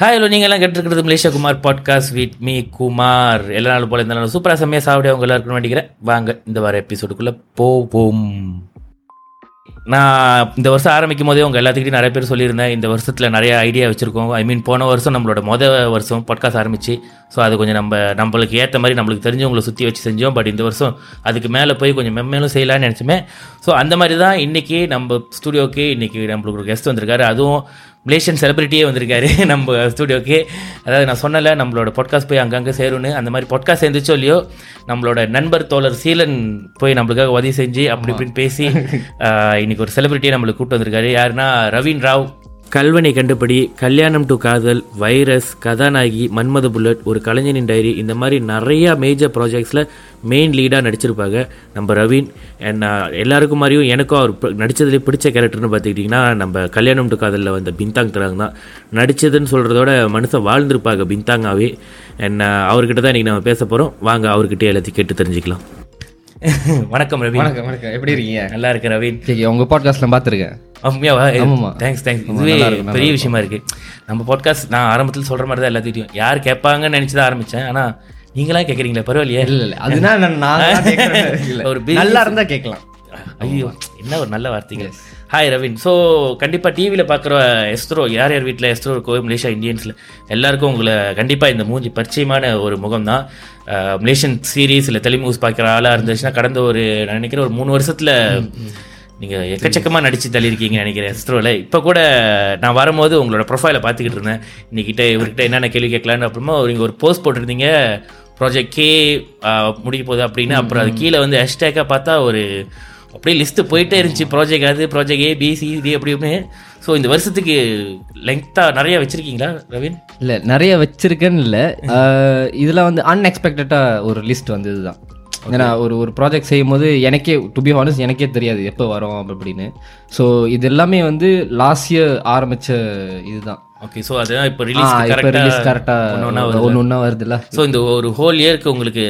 Hi hello நீங்கள் எல்லாம் கேட்டுருக்கிறது Malaysia Kumar podcast with me Kumar. எல்லா நாளும் போல இந்த நாள் சூப்பராக செம்மையாக சாப்பிட அவங்க எல்லாருக்கும் நினைக்கிறேன் வாங்க இந்த வார எபிசோடுக்குள்ளே போவோம். நான் இந்த வருஷம் ஆரம்பிக்கும் போதே உங்கள் எல்லாத்துக்கிட்டையும் நிறைய பேர் சொல்லியிருந்தேன். இந்த வருஷத்தில் நிறைய ஐடியா வச்சுருக்கோம். ஐ மீன் போன வருஷம் நம்மளோட மொதல் வருஷம் பாட்காஸ்ட் ஆரம்பிச்சு. ஸோ அது கொஞ்சம் நம்ம நம்மளுக்கு ஏற்ற மாதிரி நம்மளுக்கு தெரிஞ்சவங்களை சுற்றி வச்சு செஞ்சோம். பட் இந்த வருஷம் அதுக்கு மேலே போய் கொஞ்சம் மெம்மேலும் செய்யலாம்னு நினச்சோமே ஸோ அந்த மாதிரி தான் இன்றைக்கி நம்ம ஸ்டுடியோக்கு இன்றைக்கி நம்மளுக்கு ஒரு கெஸ்ட் வந்திருக்காரு. அதுவும் மலேசியன் செலிபிரிட்டியே வந்திருக்காரு நம்ம ஸ்டூடியோக்கு அதாவது நான் சொன்னல நம்மளோட பாட்காஸ்ட் போய் அங்கங்கே சேரும்னு. அந்த மாதிரி பாட்காஸ்ட் சேர்ந்துச்சோ இல்லையோ நம்மளோட நண்பர் தோழர் சீலன் போய் நம்மளுக்காக உதவி செஞ்சு அப்படி இப்படின்னு பேசி இன்னைக்கு ஒரு செலிபிரிட்டியை நம்மளுக்கு கூப்பிட்டு வந்திருக்காரு. யாருன்னா ரவீன் ராவ். கல்வனை கண்டுபிடி கல்யாணம் டு காதல் வைரஸ் கதாநாயகி மன்மத புல்லட் ஒரு கலைஞனின் டைரி இந்த மாதிரி நிறைய மேஜர் ப்ராஜெக்ட்ஸில் மெயின் லீடாக நடிச்சிருப்பாங்க. நம்ம ரவீன் அண்ட் எல்லாருக்கும் மாதிரியும் எனக்கும் அவர் நடித்ததுலேயே பிடிச்ச கேரக்டர்னு பார்த்துக்கிட்டிங்கன்னா நம்ம கல்யாணம் டு காதலில் வந்த பின்தாங் தராங்க தான். நடித்ததுன்னு சொல்கிறதோட மனுஷன் வாழ்ந்திருப்பாங்க பின்தாங்காவே. அண்ட் அவர்கிட்ட தான் இன்றைக்கி நம்ம பேச போகிறோம் வாங்க அவர்கிட்ட எல்லாத்தையும் கேட்டு தெரிஞ்சுக்கலாம். வணக்கம் ரவீன். வணக்கம் வணக்கம். எப்படி இருக்கீங்க? நல்லா இருக்கு ரவீன். சரி உங்க பாட்காஸ்ட்ல பார்த்துருக்கேன். தேங்க்ஸ் தேங்க்ஸ் இதுவே பெரிய விஷயமா இருக்கு. நம்ம பாட்காஸ்ட் நான் ஆரம்பத்தில் சொல்ற மாதிரி தான் எல்லாத்தையும் யார் கேட்பாங்கன்னு நினைச்சு தான் ஆரம்பிச்சேன். ஆனா நீங்களா கேக்குறீங்களா பரவாயில்லையே. இல்ல இல்ல நான் இல்ல. ஒரு நல்லா இருந்தா கேட்கலாம். ஐயோ என்ன ஒரு நல்ல வார்த்தைங்க ஹாய் ரவின் ஸோ கண்டிப்பாக டிவியில் பார்க்குற எஸ்ட்ரோ யார் யார் வீட்டில் எஸ்ட்ரோ இருக்கோ மலேசியா இந்தியன்ஸில் எல்லாருக்கும் உங்களை கண்டிப்பாக இந்த மூஞ்சி பரிச்சயமான ஒரு முகம் தான் மலேசியன் சீரீஸ் இல்லை தெலுங்கு பார்க்குற ஆளாக இருந்துச்சுன்னா கடந்த ஒரு நான் நினைக்கிறேன் ஒரு மூணு வருஷத்தில் நீங்கள் எக்கச்சக்கமாக நடிச்சு தள்ளியிருக்கீங்க நினைக்கிறேன் எஸ்ட்ரோவில் இப்போ கூட நான் வரும்போது உங்களோட ப்ரொஃபைலை பார்த்துக்கிட்டு இருந்தேன். இன்னைக்கிட்ட இவர்கிட்ட என்னென்ன கேள்வி கேட்கலான்னு அப்புறமா நீங்கள் ஒரு போஸ்ட் போட்டிருந்தீங்க. ப்ராஜெக்ட் கே முடிக்க போகுது அப்படின்னு. அப்புறம் அது கீழே வந்து ஹேஷ்டேக்காக பார்த்தா ஒரு அப்படியே லிஸ்ட்டு போயிட்டே இருந்துச்சு. ப்ராஜெக்ட் அது project A B C D அப்படி இப்படின்னு. ஸோ இந்த வருஷத்துக்கு லெங்க்த்தாக நிறைய வச்சிருக்கீங்களா ரவீன் இல்ல நிறைய வச்சிருக்கேன்னு இல்ல. ஆஹ், இதுல வந்து அன்எக்ஸ்பெக்டடா ஒரு லிஸ்ட் வந்தது தான் ஏன்னா ஒரு ஒரு ப்ராஜெக்ட் செய்யும் போது எனக்கே டு பி ஹானஸ்ட் எனக்கே தெரியாது எப்போ வரும் அப்படி அப்படின்னு. ஸோ இது எல்லாமே வந்து லாஸ்ட் இயர் ஆரம்பிச்ச இதுதான். ஓகே ஸோ அதுதான் இப்போ ரிலீஸ் ரிலீஸ் கரெக்டா ஒன்று ஒன்றா வருதுல்ல? ஸோ இந்த ஒரு ஹோல் இயருக்கு உங்களுக்கு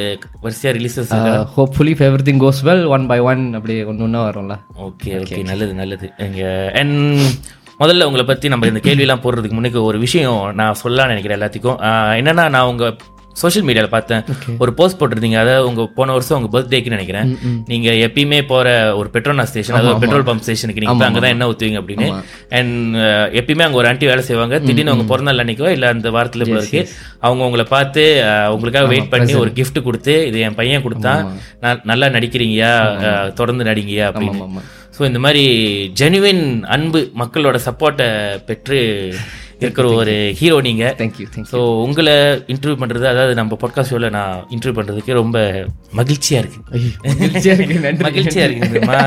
வரிசையாக releases hopefully everything goes well one by one அப்படி ஒன்று ஒன்றா வரும்ல? ஓகே ஓகே நல்லது நல்லது. இங்கே அண்ட் முதல்ல உங்களை பற்றி நம்ம இந்த கேள்வியெல்லாம் போடுறதுக்கு முன்னுக்கு ஒரு விஷயம் நான் சொல்லலாம்னு நினைக்கிறேன் எல்லாத்துக்கும். என்னன்னா நான் உங்கள் சோஷியல் மீடியாவில் பார்த்தேன். ஒரு போஸ்ட் போட்டிருந்தீங்க. அதாவது உங்கள் போன வருஷம் உங்கள் பர்த்டேக்குன்னு நினைக்கிறேன். நீங்கள் எப்பயுமே போகிற ஒரு பெட்ரோனா ஸ்டேஷன் அதாவது பெட்ரோல் பம்ப் ஸ்டேஷனுக்கு நீங்கள் அங்கே தான் என்ன ஊற்றுவீங்க அப்படின்னு. அண்ட் எப்பயுமே அங்கே ஒரு ஆண்டி வேலை செய்வாங்க. திடீர்னு அவங்க பிறந்த நாள் அன்னைக்கோ இல்லை அந்த வாரத்தில் இருக்கு. அவங்க உங்களை பார்த்து உங்களுக்காக வெயிட் பண்ணி ஒரு gift கொடுத்து இது என் பையன் கொடுத்தான் நான் நல்லா நடிக்கிறீங்கயா? தொடர்ந்து நடிங்கயா? அப்படின்னு. ஸோ இந்த மாதிரி ஜெனுவின் அன்பு மக்களோட சப்போர்ட்டை பெற்று இருக்கிற ஒரு ஹீரோ நீங்க. Thank you thank you so உங்களை இன்டர்வியூ பண்றது அதாவது நம்ம பாட்காஸ்ட் ஷோவில் நான் இன்டர்வியூ பண்றதுக்கு ரொம்ப மகிழ்ச்சியா இருக்கு. மகிழ்ச்சியா இருக்கு நன்றி மகிழ்ச்சியா இருக்குதுமா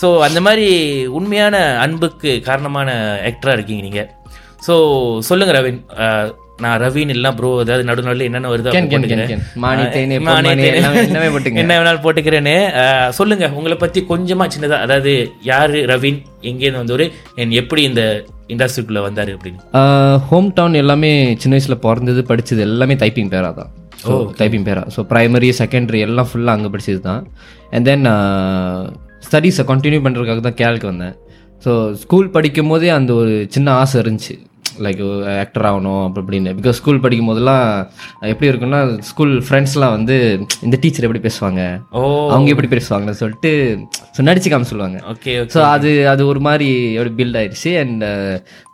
ஸோ அந்த மாதிரி உண்மையான அன்புக்கு காரணமான ஆக்டரா இருக்கீங்க நீங்க. ஸோ சொல்லுங்க ரவீன் நான் ரவீன் இல்லைனா ப்ரோ அதாவது நடு நடுவில் என்னென்ன வருது. என்ன வேணாலும் போட்டுக்கிறேன்னு சொல்லுங்க. உங்களை பத்தி கொஞ்சமா சின்னதா அதாவது யாரு ரவீன் எங்கேருந்து வந்தவர் என் எப்படி இந்த இண்டஸ்ட்ரிக்குள்ள வந்தாரு அப்படின்னு. ஹோம் டவுன் எல்லாமே சின்ன வயசுல பிறந்தது படிச்சது எல்லாமே டைப்பிங் பேரா தான். So Taiping Perak. So primary secondary எல்லாம் ஃபுல்லாக அங்கே படிச்சது தான். அண்ட் தென் ஸ்டடீஸை கண்டினியூ பண்ணுறதுக்காக தான் கேலுக்கு வந்தேன். ஸோ ஸ்கூல் படிக்கும் போதே அந்த ஒரு சின்ன ஆசை இருந்துச்சு. லைக் ஆக்டர் ஆகணும் அப்படி அப்படின்னு பிகாஸ் ஸ்கூல் படிக்கும் போதெல்லாம் எப்படி இருக்குன்னா ஸ்கூல் ஃப்ரெண்ட்ஸ்லாம் வந்து இந்த டீச்சர் எப்படி பேசுவாங்க? ஓ. அவங்க எப்படி பேசுவாங்கன்னு சொல்லிட்டு ஸோ நடிச்சு காம சொல்லுவாங்க ஓகே ஸோ அது அது ஒரு மாதிரி ஒரு பில்ட் ஆயிடுச்சு. அண்ட்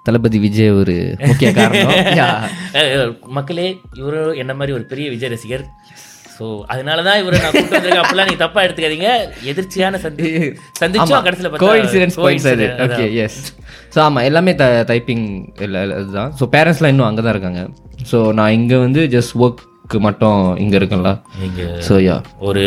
தளபதி விஜய் ஒரு முக்கிய காரணம். மக்களே இவரு என்ன மாதிரி ஒரு பெரிய விஜய் ரசிகர்? ஸோ அதனால தான் இவரை நான் கூட்டு வந்திருக்கேன். அப்பெல்லாம் நீங்க தப்பா எடுத்துக்காதீங்க. எதிர்ச்சியான சந்தி சந்திச்சோம் கடைசியில் பார்த்தா கோஇன்சிடென்ஸ் பாயிண்ட்ஸ் அது. ஓகே எஸ் ஸோ ஆமாம் எல்லாமே த டைப்பிங் இல்லை இதுதான். ஸோ பேரண்ட்ஸ்லாம் இன்னும் அங்கே தான் இருக்காங்க. ஸோ நான் இங்கே வந்து ஜஸ்ட் ஒர்க்கு மட்டும் இங்கே இருக்கேன்ல. நீங்க ஸோ யா ஒரு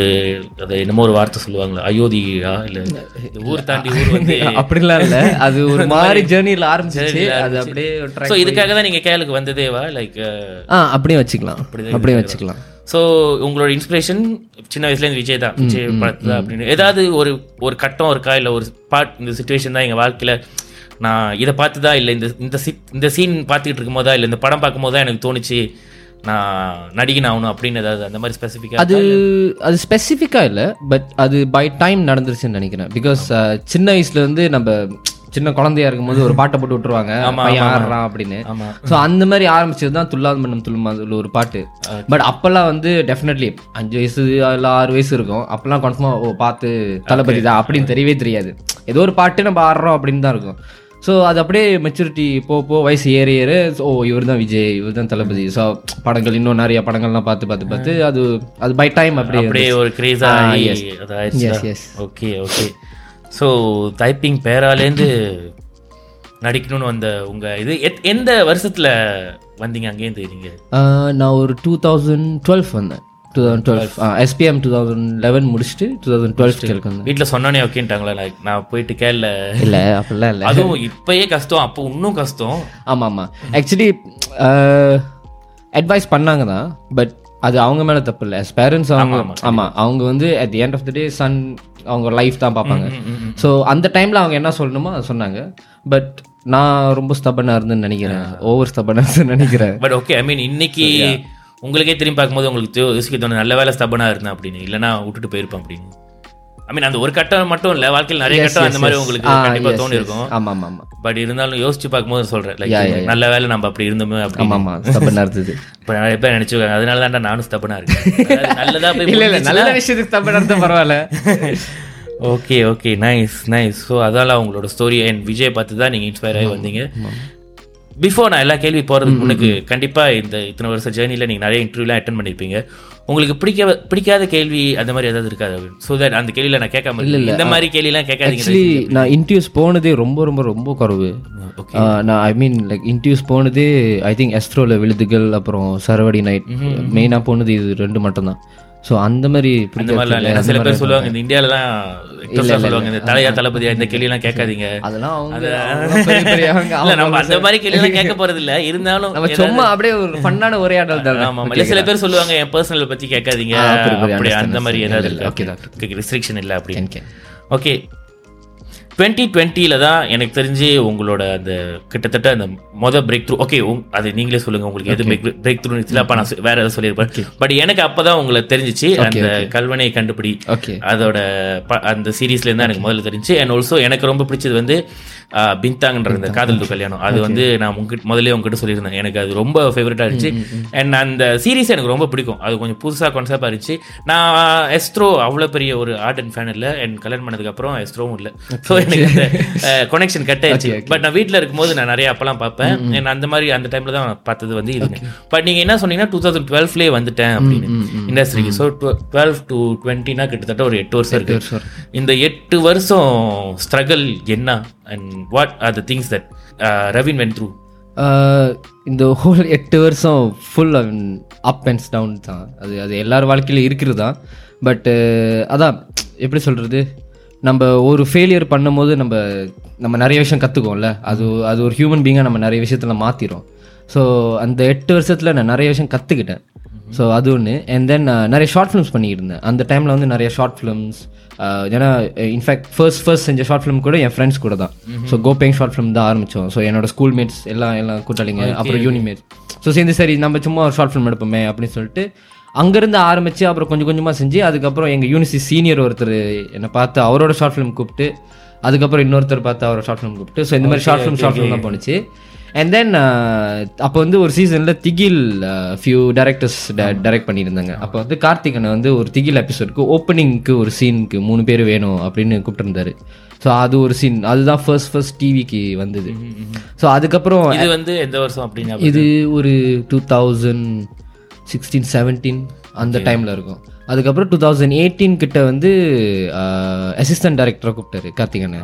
அது என்னமோ ஒரு வார்த்தை சொல்லுவாங்களா அயோத்தியா இல்ல ஊர் தாண்டி ஊர் வந்து அப்படிலாம் இல்லை. அது ஒரு மாதிரி ஜேர்னியில் ஆரம்பிச்சிச்சு. அது அப்படியே ஸோ இதுக்காக தான் நீங்க கேளுக்கு வந்ததேவா? லைக் ஆ அப்படியே வச்சுக்கலாம். அப்படியே வச்சுக்கலாம். ஸோ உங்களோட இன்ஸ்பிரேஷன் சின்ன வயசுலேருந்து விஜய் தான். விஜய் படத்து தான் அப்படின்னு. ஏதாவது ஒரு ஒரு கட்டம் இருக்கா? இல்லை ஒரு பார்ட் இந்த சுச்சுவேஷன் தான் எங்கள் வாழ்க்கையில் நான் இதை பார்த்து தான் இல்லை இந்த இந்த சி- இந்த சீன் பார்த்துக்கிட்டு இருக்கும் போதா இல்லை இந்த படம் பார்க்கும் போது தான் எனக்கு தோணுச்சு நான் நடிகன் ஆகணும் அப்படின்னு ஏதாவது அந்த மாதிரி ஸ்பெசிஃபிக்காக அது அது ஸ்பெசிஃபிக்காக இல்லை பட் அது பை டைம் நடந்துருச்சுன்னு நினைக்கிறேன். பிகாஸ் சின்ன வயசுல இருந்து நம்ம சின்ன குழந்தையா இருக்கும்போது ஒரு பாட்டை போட்டு விட்டுருவாங்க ஆடுறான் அப்படின்னு. ஸோ அந்த மாதிரி ஆரம்பிச்சது தான் துல்லாது மன்னம் துள்ளுமாதுல ஒரு பாட்டு. பட் அப்பெல்லாம் வந்து டெஃபினெட்லி அஞ்சு வயசு இல்லை ஆறு வயசு இருக்கும். அப்பெல்லாம் கன்ஃபார்மாக ஓ பார்த்து தளபதி தான். அப்படின்னு தெரியவே தெரியாது. ஏதோ ஒரு பாட்டு நம்ம ஆடுறோம் அப்படின்னு தான் இருக்கும். ஸோ அது அப்படியே மெச்சூரிட்டி போ போ வயசு ஏற ஏற ஓ இவர் தான் விஜய் இவர் தான் தளபதி. ஸோ படங்கள் இன்னும் நிறைய படங்கள்லாம் பார்த்து பார்த்து பார்த்து அது அது பை டைம் அப்படியே அப்படியே ஒரு கிரேஸா Yes, yes. Okay okay so Taiping பேராலேருந்து நடிக்கணும்னு வந்த உங்க இது எத்- எந்த வருஷத்துல வந்தீங்க? அங்கேருந்து ஆஹ் நான் ஒரு டூ தௌசண்ட் டுவெல் வந்தேன். Two thousand twelve SPM two thousand eleven முடிச்சுட்டு டூ தௌசண்ட் டுவெல் வந்தேன் வீட்ல சொன்னோன்னே ஓகேன்ட்டாங்களா like நான் போயிட்டு கேள்ல இல்லை அப்படிலாம் இல்லை. அதுவும் இப்பயே கஷ்டம் அப்போ இன்னும் கஷ்டம். ஆமாம். ஆமாம் ஆக்சுவலி அட்வைஸ் பண்ணாங்க தான் பட் அது அவங்க மேலே தப்பு இல்லை. பேரண்ட்ஸ் அவங்க ஆமாம் அவங்க வந்து at the end of the day Sun அவங்க லைஃப் தான் பார்ப்பாங்க. ஸோ அந்த டைமில் அவங்க என்ன சொல்லணுமோ அதை சொன்னாங்க. பட் நான் ரொம்ப ஸ்தபனாக இருந்தேன்னு நினைக்கிறேன். ஓவர் ஸ்தபனாக இருந்தேன்னு நினைக்கிறேன். பட் ஓகே ஐ மீன் இன்னைக்கு உங்களுக்கே திரும்பி பார்க்கும்போது உங்களுக்கு யோசிக்க தோணும் நல்ல வேலை ஸ்டபனா இருந்தேன் அப்படின்னு. இல்லைன்னா விட்டுட்டு போயிருப்பேன் அப்படின்னு. ஐ மீன் அந்த ஒரு கட்டம் மட்டும் இல்ல வாழ்க்கையில் நிறைய கட்டம் அந்த மாதிரி உங்களுக்கு கண்டிப்பா தோணி இருக்கும் ஆமாம் ஆமாம் ஆமாம் பட் இருந்தாலும் யோசிச்சு பார்க்கும்போது சொல்றேன் லைக் நல்ல வேலை நம்ம அப்படி இருந்தோமே அப்படி ஆமாம் ஆமாம் ஸ்தபனாக இருந்தது. இப்போ நிறைய பேர் நினைச்சுக்காங்க அதனால தான் நானும் ஸ்டபனா இருக்கேன். அதாவது நல்லதா போய் இல்லை இல்லை நல்ல விஷயத்துக்கு ஸ்தபனாக இருந்தால் பரவாயில்ல. Okay okay nice nice so அதால உங்களோட ஸ்டோரி அண்ட் விஜய் பார்த்து தான் நீங்கள் இன்ஸ்பயர் ஆகி வந்தீங்க. பிஃபோர் நான் எல்லா கேள்வி போகிறதுக்கு முன்னுக்கு கண்டிப்பாக இந்த இத்தனை வருஷம் ஜேர்னியில் நீங்கள் நிறைய இன்டர்வியூலாம் அட்டன் பண்ணியிருப்பீங்க உங்களுக்கு பிடிக்க பிடிக்காத கேள்வி அந்த மாதிரி ஏதாவது இருக்காது? ஸோ தட் அந்த கேள்வியில் நான் கேட்காம இருக்கேன். இந்த மாதிரி கேள்விலாம் கேட்காதீங்க நான் இன்டர்வியூஸ் போனதே ரொம்ப ரொம்ப ரொம்ப குறவு. நான் ஐ மீன் லைக் இன்டர்வியூஸ் போனதே ஐ திங்க் எஸ்ட்ரோல விழுதுகள் அப்புறம் சரவடி நைட் மெயினாக போனது இது ரெண்டு மட்டும்தான். ஸோ அந்த மாதிரி அந்த பிடிக்காத மாதிரிலாம் சில பேர் சொல்லுவாங்க இந்த இந்தியாவிலலாம் சொல்லுவாங்க இந்த தலையா தளபதியா இந்த கேள்விலாம் கேட்காதீங்க. அதெல்லாம் அவங்க நம்ம அந்த மாதிரி கேள்விலாம் கேட்க போறது இல்ல இருந்தாலும் நம்ம சும்மா அப்படியே ஒரு ஃபன்னான உரையாடல் தான். ஆமா இல்ல சில பேர் சொல்லுவாங்க என் பர்சனல் பத்தி கேட்காதீங்க. அப்படி அந்த மாதிரி. ஏதாவது இல்ல, இருக்கா. ரெஸ்ட்ரிக்ஷன் இல்ல அப்படி. Okay. ஓகே டுவெண்ட்டி டுவெண்ட்டியில் தான் எனக்கு தெரிஞ்சு உங்களோட அந்த கிட்டத்தட்ட அந்த மொதல் பிரேக் த்ரூ ஓகே அது நீங்களே சொல்லுங்க உங்களுக்கு எது பிரேக் த்ரூ இருந்துச்சு அப்போ நான் வேற ஏதாவது சொல்லியிருப்பேன். பட் எனக்கு அப்பதான் உங்களுக்கு தெரிஞ்சிச்சு அந்த கல்வனை கண்டுபிடி அதோட அந்த சீரீஸ்ல இருந்தா எனக்கு முதல்ல தெரிஞ்சு அண்ட் ஆல்சோ எனக்கு ரொம்ப பிடிச்சது வந்து ஆஹ், பின்தாங்கன்ற இந்த காதல் து கல்யாணம் அது வந்து நான் உங்ககிட்ட முதல்ல உங்ககிட்ட சொல்லியிருந்தேன். எனக்கு அது ரொம்ப ஃபேவரட்டா இருந்துச்சு. அண்ட் அந்த சீரீஸ் எனக்கு ரொம்ப பிடிக்கும். அது கொஞ்சம் புதுசா கான்செப்டா இருந்துச்சு. நான் எஸ்ட்ரோ அவ்வளோ பெரிய ஒரு ஆர்ட் அண்ட் ஃபேன் இல்லை. அண்ட் கல்யாணம் பண்ணதுக்கு அப்புறம் எஸ்ட்ரோவும் இல்லை. ஸோ எனக்கு அந்த கனெக்ஷன் கட் ஆயிடுச்சு பட் நான் வீட்டில் இருக்கும்போது நான் நிறைய அப்பெல்லாம் பார்ப்பேன். and அந்த மாதிரி அந்த டைம்ல தான் பார்த்தது வந்து இதுங்க. பட் நீங்க என்ன சொன்னீங்கன்னா டூ தௌசண்ட் டுவெல்ஃப்லேயே வந்துட்டேன் அப்படின்னு. இண்டஸ்ட்ரிக்கு ஸோ டுவெல் டு டுவெண்ட்டினா கிட்டத்தட்ட ஒரு எட்டு வருஷம் இருக்கு. இந்த எட்டு வருஷம் ஸ்ட்ரகிள் என்ன? And what are the things that Ravin went through இந்த ஹோல் எட்டு வருஷம் ஃபுல் அப் அண்ட்ஸ் டவுன் தான். அது அது எல்லார் வாழ்க்கையிலும் இருக்கிறது தான். பட்டு அதான் எப்படி சொல்கிறது நம்ம ஒரு ஃபெயிலியர் பண்ணும்போது நம்ம நம்ம நிறைய விஷயம் கற்றுக்குவோம்ல அது அது ஒரு ஹியூமன் பீங்காக நம்ம நிறைய விஷயத்தில் மாற்றிடும் ஸோ அந்த எட்டு வருஷத்தில் நான் நிறைய விஷயம் கற்றுக்கிட்டேன் ஸோ அது ஒன்று அண்ட் தென் நிறைய ஷார்ட் ஃபிலிம்ஸ் இருந்தேன். அந்த டைமில் வந்து நிறைய ஷார்ட் ஃபிலிம்ஸ் ஏன்னா இன்ஃபேக்ட் ஃபர்ஸ்ட் ஃபர்ஸ்ட் செஞ்ச ஷார்ட் ஃபிலிம் கூட என் ஃப்ரெண்ட்ஸ் கூட தான். ஸோ கோபேங் ஷார்ட் ஃபிலிம் தான் ஆரம்பித்தோம் ஸோ என்னோட ஸ்கூல் மேட்ஸ் எல்லாம் எல்லாம் கூட்டாளிங்க. அப்புறம் யூனிமேட்ஸ் ஸோ சேர்ந்து சரி நம்ம சும்மா ஒரு ஷார்ட் ஃபிலிம் எடுப்போமே அப்படின்னு சொல்லிட்டு அங்கேருந்து ஆரம்பித்து அப்புறம் கொஞ்சம் கொஞ்சமாக செஞ்சு அதுக்கப்புறம் எங்கள் யூனிவர்சிட்டி சீனியர் ஒருத்தர் என்னை பார்த்து அவரோட ஷார்ட் ஃபிலிம் கூப்பிட்டு அதுக்கப்புறம் இன்னொருத்தர் பார்த்து அவரோட ஷார்ட் ஃபிலிம் கூப்பிட்டு ஸோ இந்த மாதிரி ஷார்ட் ஃபிலிம் ஷார்ட் ஃபிலிம் தான் போணுச்சு. அண்ட் தென் அப்போ வந்து ஒரு சீசனில் திகில் ஃபியூ டேரக்டர்ஸ் டைரக்ட் பண்ணியிருந்தாங்க. அப்போ வந்து கார்த்திகனை வந்து ஒரு திகில் எபிசோடுக்கு ஓப்பனிங்க்கு ஒரு சீனுக்கு மூணு பேர் வேணும் அப்படின்னு கூப்பிட்டுருந்தாரு. ஸோ அது ஒரு சீன் அதுதான் ஃபர்ஸ்ட் ஃபர்ஸ்ட் டிவிக்கு வந்தது. ஸோ அதுக்கப்புறம் இது வந்து எந்த வருஷம் அப்படின்னு இது ஒரு டூ தௌசண்ட் சிக்ஸ்டீன் செவன்டீன் அந்த டைமில் இருக்கும். அதுக்கப்புறம் டூ தௌசண்ட் எயிட்டீன் கிட்ட வந்து அசிஸ்டன்ட் டைரக்டராக கூப்பிட்டாரு கார்த்திகனை.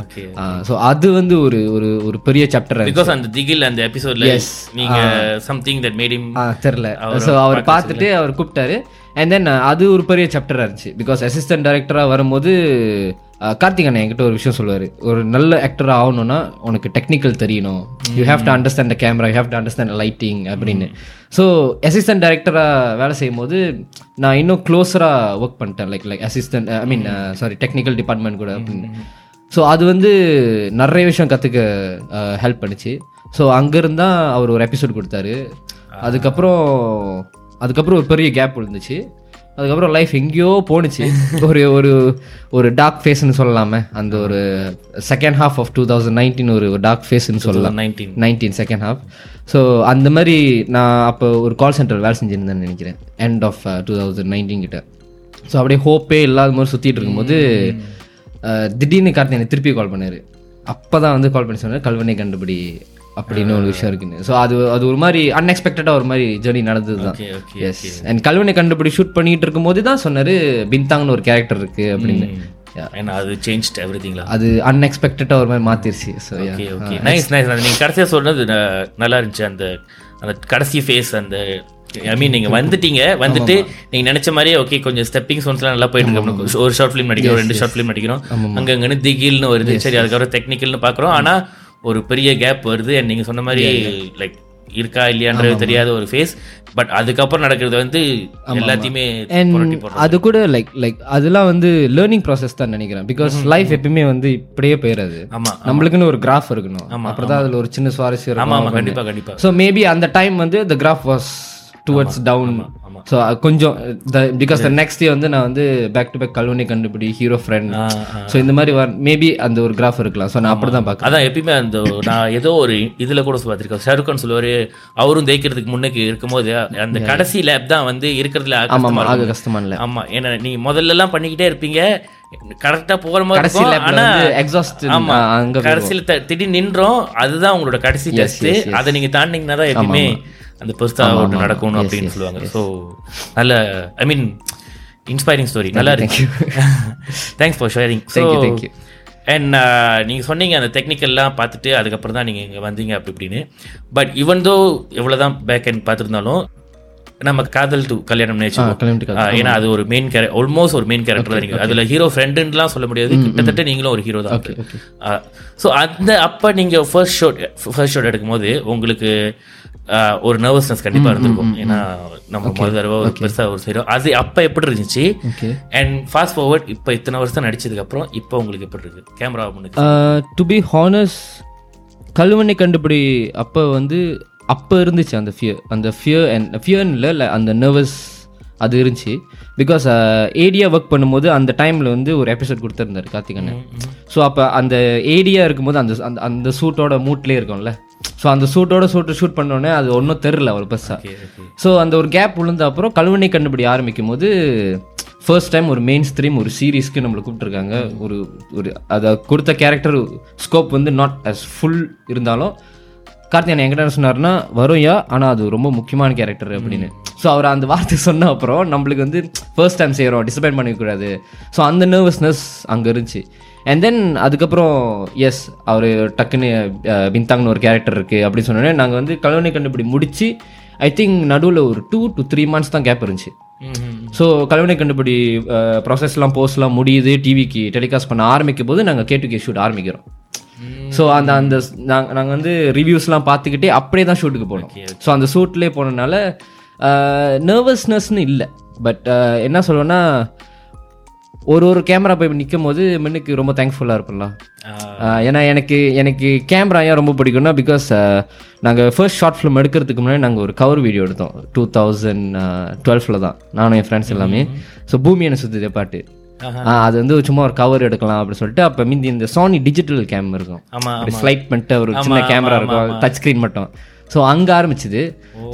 ஸோ அது வந்து ஒரு ஒரு ஒரு பெரிய சாப்டர் பிகாஸ் அந்த திகில் அந்த எபிசோட்ல நீங்க something that made him uh தெரில ஸோ அவர் பார்த்துட்டு அவர் கூப்பிட்டாரு. அண்ட் தென் அது ஒரு பெரிய சாப்டராக இருந்துச்சு. பிகாஸ் அசிஸ்டன்ட் டைரக்டராக வரும்போது கார்த்திக் கார்த்திகண்ணன் என்கிட்ட ஒரு விஷயம் சொல்லுவார். ஒரு நல்ல ஆக்டராக ஆகணும்னா உனக்கு டெக்னிக்கல் தெரியணும். You have to understand the camera you have to understand lighting அப்படின்னு. ஸோ அசிஸ்டன்ட் டைரக்டராக வேலை செய்யும் போது நான் இன்னும் க்ளோஸராக ஒர்க் பண்ணிட்டேன். Like like assistant I mean sorry technical department கூட அப்படின்னு. ஸோ அது வந்து நிறைய விஷயம் கற்றுக்க ஹெல்ப் பண்ணுச்சு. ஸோ அங்கேருந்து தான் அவர் ஒரு எபிசோட் கொடுத்தாரு. அதுக்கப்புறம் அதுக்கப்புறம் ஒரு பெரிய கேப் விழுந்துச்சு. அதுக்கப்புறம் லைஃப் எங்கேயோ போணுச்சு. ஒரு ஒரு ஒரு டார்க் ஃபேஸ்னு சொல்லலாமே. அந்த ஒரு second half of two thousand nineteen ஒரு டார்க் ஃபேஸ்னு சொல்லலாம். Nineteen nineteen second half so அந்த மாதிரி நான் அப்போ ஒரு கால் சென்டர் வேலை செஞ்சுருந்தேன்னு நினைக்கிறேன். End of two thousand nineteen கிட்ட. ஸோ அப்படியே ஹோப்பே இல்லாத மாதிரி சுற்றிட்டு இருக்கும்போது அஹ், திடீர்னு கார்த்தி எனக்கு திருப்பி கால் பண்ணாரு. அப்போ தான் வந்து கால் பண்ணி சொன்னார் கல்வனை கண்டுபிடி அப்படின்னு ஒரு விஷயம் இருக்குன்னு. ஸோ அது அது ஒரு மாதிரி அன்எக்ஸ்பெக்டடாக ஒரு மாதிரி ஜேர்னி நடந்தது தான். எஸ் அண்ட் கல்வனை கண்டுபிடி ஷூட் பண்ணிட்டு இருக்கும்போது தான் சொன்னார் பின்தாங்னு ஒரு கேரக்டர் இருக்குது அப்படின்னு. அது சேஞ்ச் எவ்ரி திங்லா அது அன்எக்ஸ்பெக்டடாக ஒரு மாதிரி மாற்றிருச்சு so okay okay nice nice நீங்கள் கடைசியாக சொன்னது நல்லா இருந்துச்சு. அந்த அந்த கடைசி ஃபேஸ் அந்த ஐ மீன் நீங்கள் வந்துட்டீங்க வந்துட்டு நீங்கள் நினச்ச மாதிரியே ஓகே கொஞ்சம் ஸ்டெப்பிங் ஸ்டோன்ஸ்லாம் நல்லா போயிட்டு இருக்கு. ஒரு ஷார்ட் ஃபிலிம் நடிக்கிறோம் ரெண்டு ஷார்ட் ஃபிலிம் நடிக்கிறோம். அங்கங்கன்னு திகில்னு வருது. சரி அதுக்கப்புறம் டெக்னிக்கல்னு பார்க்குறோம் ஆனால் ஒரு பெரிய கேப் வருது அண்ட் நீங்கள் சொன்ன மாதிரி லைக் இருக்கா இல்லையான்றது தெரியாத ஒரு ஃபேஸ் பட் அதுக்கப்புறம் நடக்கிறது வந்து எல்லாத்தையுமே அது கூட லைக் லைக் அதெல்லாம் வந்து லேர்னிங் ப்ராசஸ் தான் நினைக்கிறேன். பிகாஸ் லைஃப் எப்பயுமே வந்து இப்படியே போயிடாது ஆமா நம்மளுக்குன்னு ஒரு கிராஃப் இருக்கணும். அப்புறம் தான் அதுல ஒரு சின்ன சுவாரஸ்யம் ஆமா கண்டிப்பா கண்டிப்பா. ஸோ மேபி அந்த டைம் வந்து the graph was towards down. So கொஞ்சம் பிகாஸ் த நெக்ஸ்ட் டே வந்து நான் வந்து பேக் டு பேக் கல்வனி கண்டுபிடி ஹீரோ ஃப்ரெண்ட். ஸோ இந்த மாதிரி மேபி அந்த ஒரு கிராஃப் இருக்கலாம். ஸோ நான் அப்படி தான் பார்க்குறேன். அதான் எப்பயுமே அந்த நான் ஏதோ ஒரு இதுல கூட பார்த்திருக்கேன். ஷாருக் கான் சொல்லுவாரு அவரும் தேய்க்கிறதுக்கு முன்னுக்கு இருக்கும்போது அந்த கடைசி லேப் தான் வந்து இருக்கிறதுல ஆமாம் ஆமாம். அது கஷ்டமா இல்லை ஆமா ஏன்னா நீ முதல்ல எல்லாம் பண்ணிக்கிட்டே இருப்பீங்க கரெக்டா போற மாதிரி ஆனா எக்ஸாஸ்ட் ஆமா அங்கே கடைசியில த- திடீர்னு நின்றோம் அதுதான் உங்களோட கடைசி டெஸ்ட் அதை நீங்க தாண்டிங்கன்னா தான் எப்பயுமே அந்த பெருசா ஒன்று நடக்கணும் அப்படின்னு சொல்லுவாங்க. ஸோ நல்ல ஐ மீன் இன்ஸ்பைரிங் ஸ்டோரி நல்லா இருக்கு. Thanks for sharing you. And நீங்க சொன்னீங்க அந்த டெக்னிக்கல்லாம் பார்த்துட்டு அதுக்கப்புறம் தான் நீங்க இங்க வந்தீங்க அப்படி இப்படின்னு. பட் இவன் தோ எவ்வளவுதான் பேக் அண்ட் பார்த்துருந்தாலும் நம்ம காதல் டு கல்யாணம் ஏன்னா அது ஒரு மெயின் கேரக்டர் ஆல்மோஸ்ட் ஒரு மெயின் கேரக்டர் தான் நீங்க அதுல ஹீரோ ஃப்ரெண்டுலாம் சொல்ல முடியாது. கிட்டத்தட்ட நீங்களும் ஒரு ஹீரோ தான். ஸோ அந்த அப்ப நீங்க ஃபர்ஸ்ட் ஷாட் ஃபர்ஸ்ட் ஷாட் எடுக்கும்போது உங்களுக்கு ஒரு நர்வஸ்னஸ் கண்டிப்பா இருந்திருக்கும். ஏன்னா நம்ம முதல் தடவை ஒரு பெருசா ஒரு செய்யறோம் அது அப்ப எப்படி இருந்துச்சு? அண்ட் ஃபாஸ்ட் ஃபார்வர்ட் இப்போ இத்தனை வருஷம் நடிச்சதுக்கு அப்புறம் இப்போ உங்களுக்கு எப்படி இருக்கு? கேமரா டு பி ஹானஸ் கல்வனை கண்டுபிடி அப்போ வந்து அப்போ இருந்துச்சு அந்த ஃபியர் அந்த ஃபியர் அண்ட் ஃபியர்னு இல்லை அந்த நர்வஸ் அது இருந்துச்சு. பிகாஸ் ஏடியா ஒர்க் பண்ணும்போது அந்த டைமில் வந்து ஒரு எபிசோட் கொடுத்துருந்தாரு கார்த்திகண்ணன் ஸோ அப்போ அந்த ஏடியா இருக்கும்போது அந்த அந்த அந்த சூட்டோட மூட்லேயே இருக்கும்ல. ஸோ அந்த சூட்டோட சூட்டு ஷூட் பண்ணோடனே அது ஒன்றும் தெரில ஒரு பெருசாக ஸோ அந்த ஒரு கேப் விழுந்த அப்புறம் கல்வனை கண்டுபிடி ஆரம்பிக்கும் போது ஃபர்ஸ்ட் டைம் ஒரு மெயின் ஸ்ட்ரீம் ஒரு சீரீஸ்க்கு நம்மளை கூப்பிட்டுருக்காங்க. ஒரு ஒரு அதை கொடுத்த கேரக்டர் ஸ்கோப் வந்து நாட் as ஃபுல் இருந்தாலும் கார்த்திகன் என்கிட்ட சொன்னார்னா வரும்யா ஆனால் அது ரொம்ப முக்கியமான கேரக்டர் அப்படின்னு. ஸோ அவர் அந்த வார்த்தை சொன்ன அப்புறம் நம்மளுக்கு வந்து ஃபர்ஸ்ட் டைம் செய்கிறோம் டிசப்பாயின்ட் பண்ணிக்கூடாது ஸோ அந்த நர்வஸ்னஸ் அங்கே இருந்துச்சு. அண்ட் தென் அதுக்கப்புறம் எஸ் அவர் டக்குன்னு பின்தாங்னு ஒரு கேரக்டர் இருக்குது அப்படின்னு சொன்னோடனே நாங்கள் வந்து கல்வனை கண்டுபிடி முடிச்சு ஐ திங்க் நடுவில் ஒரு டூ டு த்ரீ மந்த்ஸ் தான் கேப் இருந்துச்சு. ஸோ கல்வனை கண்டுபிடி ப்ராசஸ்லாம் போஸ்ட்லாம் முடியுது டிவிக்கு டெலிகாஸ்ட் பண்ண ஆரம்பிக்கும் போது நாங்கள் கே டு கே ஷூட் ஆரம்பிக்கிறோம் ஸோ அந்த அந்த நாங்கள் நாங்கள் வந்து ரிவ்யூஸ்லாம் பார்த்துக்கிட்டே அப்படியே தான் ஷூட்டுக்கு போனோம். ஸோ அந்த ஷூட்லேயே போனனால நர்வஸ்னஸ்னு இல்லை. பட் என்ன சொல்லுவேன்னா ஒரு ஒரு கேமரா போய் நிற்கும் போது மின்னுக்கு ரொம்ப தேங்க்ஃபுல்லாக இருப்போம்ல ஆஹ் ஏன்னா எனக்கு எனக்கு கேமரா ஏன் ரொம்ப பிடிக்கும்னா பிகாஸ் நாங்கள் ஃபர்ஸ்ட் ஷார்ட் ஃபிலிம் எடுக்கிறதுக்கு முன்னாடி நாங்கள் ஒரு கவர் வீடியோ எடுத்தோம். டூ தௌசண்ட் டுவெல்ஃபில் தான். நானும் என் ஃப்ரெண்ட்ஸ் எல்லாமே. ஸோ பூமி என்ன சுற்றுதே பாட்டு. அது வந்து சும்மா ஒரு கவர் எடுக்கலாம் அப்படின்னு சொல்லிட்டு அப்போ மீதி இந்த சோனி டிஜிட்டல் கேம் இருக்கும். ஸ்லைட் பண்ணிட்டு ஒரு சின்ன கேமரா இருக்கும். டச் ஸ்க்ரீன் மட்டும். ஸோ அங்கே ஆரம்பிச்சுது.